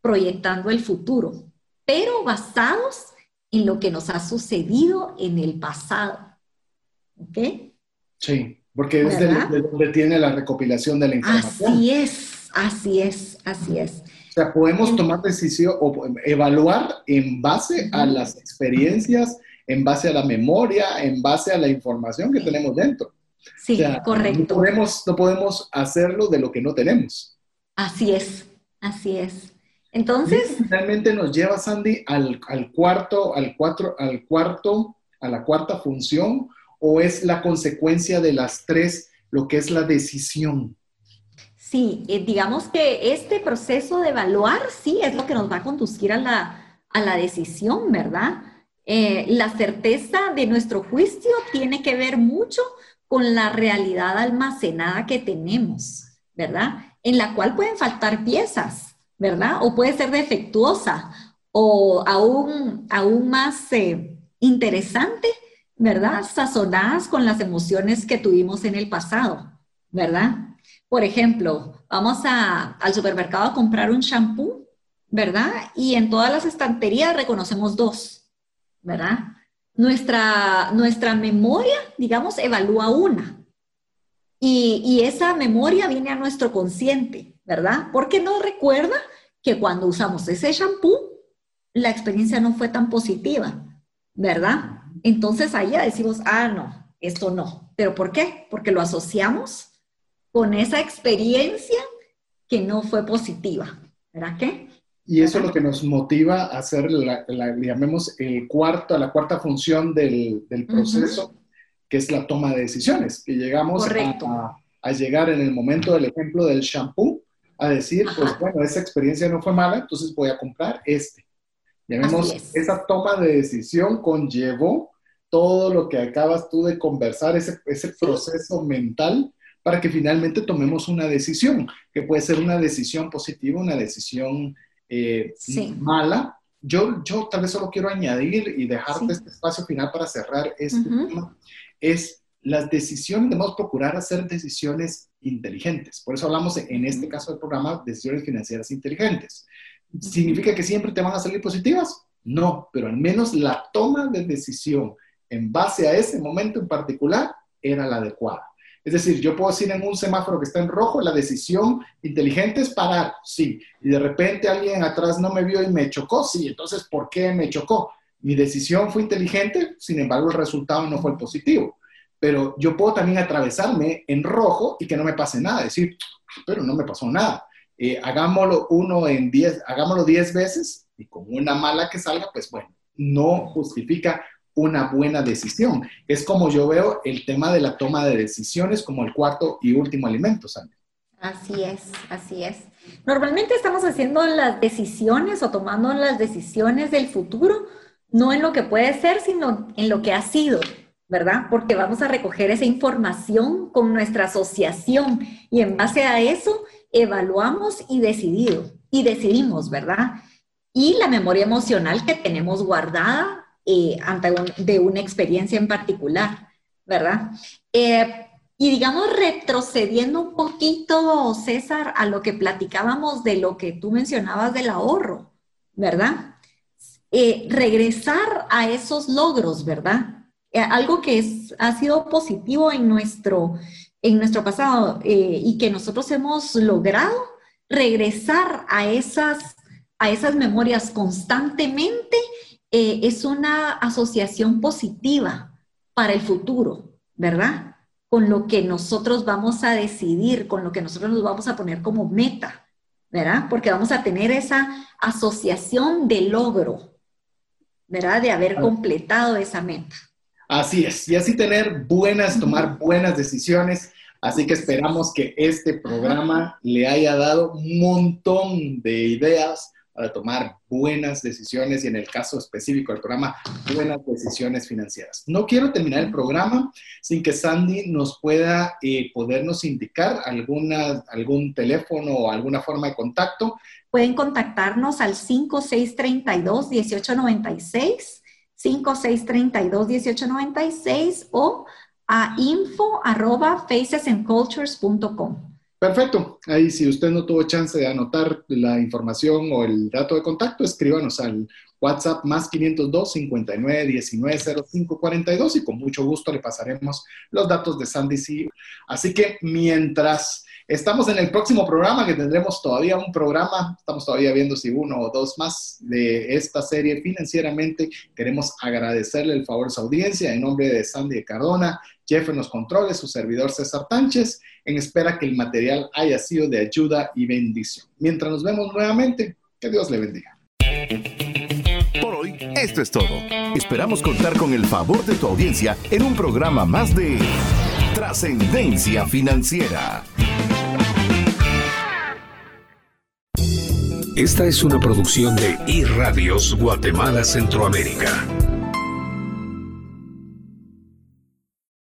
proyectando el futuro, pero basados en lo que nos ha sucedido en el pasado. ¿Ok? Sí, porque es de, donde tiene la recopilación de la información. Así es, así es, así es. O sea, podemos tomar decisión o evaluar en base a las experiencias, en base a la memoria, en base a la información que tenemos dentro. Sí, correcto. No podemos, no podemos hacerlo de lo que no tenemos. Así es, así es. Entonces. Finalmente nos lleva, Sandy, al, cuarto, al cuatro, al cuarto, a la cuarta función, o es la consecuencia de las tres, lo que es la decisión. Sí, eh, digamos que este proceso de evaluar, sí, es lo que nos va a conducir a la, a la decisión, ¿verdad? Eh, la certeza de nuestro juicio tiene que ver mucho con la realidad almacenada que tenemos, ¿verdad? En la cual pueden faltar piezas. ¿verdad? O puede ser defectuosa o aún, aún más eh, interesante, ¿verdad? Sazonadas con las emociones que tuvimos en el pasado, ¿verdad? Por ejemplo, vamos al supermercado a comprar un shampoo, ¿verdad? Y en todas las estanterías reconocemos dos, ¿verdad? Nuestra, nuestra memoria, digamos, evalúa una. Y, y esa memoria viene a nuestro consciente, ¿verdad? Porque no recuerda que cuando usamos ese shampoo, la experiencia no fue tan positiva, ¿verdad? Entonces ahí ya decimos, ah, no, esto no. ¿Pero por qué? Porque lo asociamos con esa experiencia que no fue positiva, ¿verdad qué? Y eso es lo que nos motiva a hacer, la, llamemos, el cuarto, la cuarta función del, proceso, que es la toma de decisiones, que llegamos a, a, llegar en el momento del ejemplo del shampoo, a decir, pues bueno, esa experiencia no fue mala, entonces voy a comprar este. Ya vemos, esa toma de decisión conllevó todo lo que acabas tú de conversar, ese, ese proceso mental para que finalmente tomemos una decisión, que puede ser una decisión positiva, una decisión eh, mala. Yo, yo tal vez solo quiero añadir y dejarte este espacio final para cerrar este tema, es las decisiones, debemos procurar hacer decisiones inteligentes. Por eso hablamos en este caso del programa decisiones financieras inteligentes. ¿Significa que siempre te van a salir positivas? No, pero al menos la toma de decisión en base a ese momento en particular era la adecuada. Es decir, yo puedo decir en un semáforo que está en rojo, la decisión inteligente es parar, sí. Y de repente alguien atrás no me vio y me chocó, sí. Entonces, ¿por qué me chocó? Mi decisión fue inteligente, sin embargo, el resultado no fue positivo pero yo puedo también atravesarme en rojo y que no me pase nada, decir, pero no me pasó nada. Eh, hagámoslo uno en diez, hagámoslo diez veces y con una mala que salga, pues bueno, no justifica una buena decisión. Es como yo veo el tema de la toma de decisiones como el cuarto y último alimento, Sandra. Así es, así es. Normalmente estamos haciendo las decisiones o tomando las decisiones del futuro, no en lo que puede ser, sino en lo que ha sido. ¿Verdad? Porque vamos a recoger esa información con nuestra asociación y en base a eso evaluamos y decidido, y decidimos, ¿verdad? Y la memoria emocional que tenemos guardada eh, ante de una experiencia en particular, ¿verdad? Eh, y digamos, retrocediendo un poquito, César, a lo que platicábamos de lo que tú mencionabas del ahorro, ¿verdad? Eh, regresar a esos logros, ¿verdad? Eh, algo que es, ha sido positivo en nuestro, en nuestro pasado eh, y que nosotros hemos logrado regresar a esas, a esas memorias constantemente eh, es una asociación positiva para el futuro, ¿verdad? Con lo que nosotros vamos a decidir, con lo que nosotros nos vamos a poner como meta, ¿verdad? Porque vamos a tener esa asociación de logro, ¿verdad? De haber completado esa meta. Así es, y así tener buenas, tomar buenas decisiones. Así que esperamos que este programa le haya dado un montón de ideas para tomar buenas decisiones y en el caso específico del programa, buenas decisiones financieras. No quiero terminar el programa sin que Sandy nos pueda eh, podernos indicar alguna, algún teléfono o alguna forma de contacto. Pueden contactarnos al 5632-1896, 5632-1896 o a info arroba facesandcultures.com. Perfecto. Ahí si usted no tuvo chance de anotar la información o el dato de contacto, escríbanos al WhatsApp más 502 59 19 05 42 y con mucho gusto le pasaremos los datos de Sandy C. Así que mientras estamos en el próximo programa, que tendremos todavía un programa, estamos todavía viendo si uno o dos más de esta serie financieramente, queremos agradecerle el favor de su audiencia en nombre de Sandy Cardona, Jeff en los controles, su servidor César Tánchez, en espera que el material haya sido de ayuda y bendición. Mientras nos vemos nuevamente, que Dios le bendiga. Por hoy, esto es todo. Esperamos contar con el favor de tu audiencia en un programa más de Trascendencia Financiera. Esta es una producción de iRadios Guatemala Centroamérica.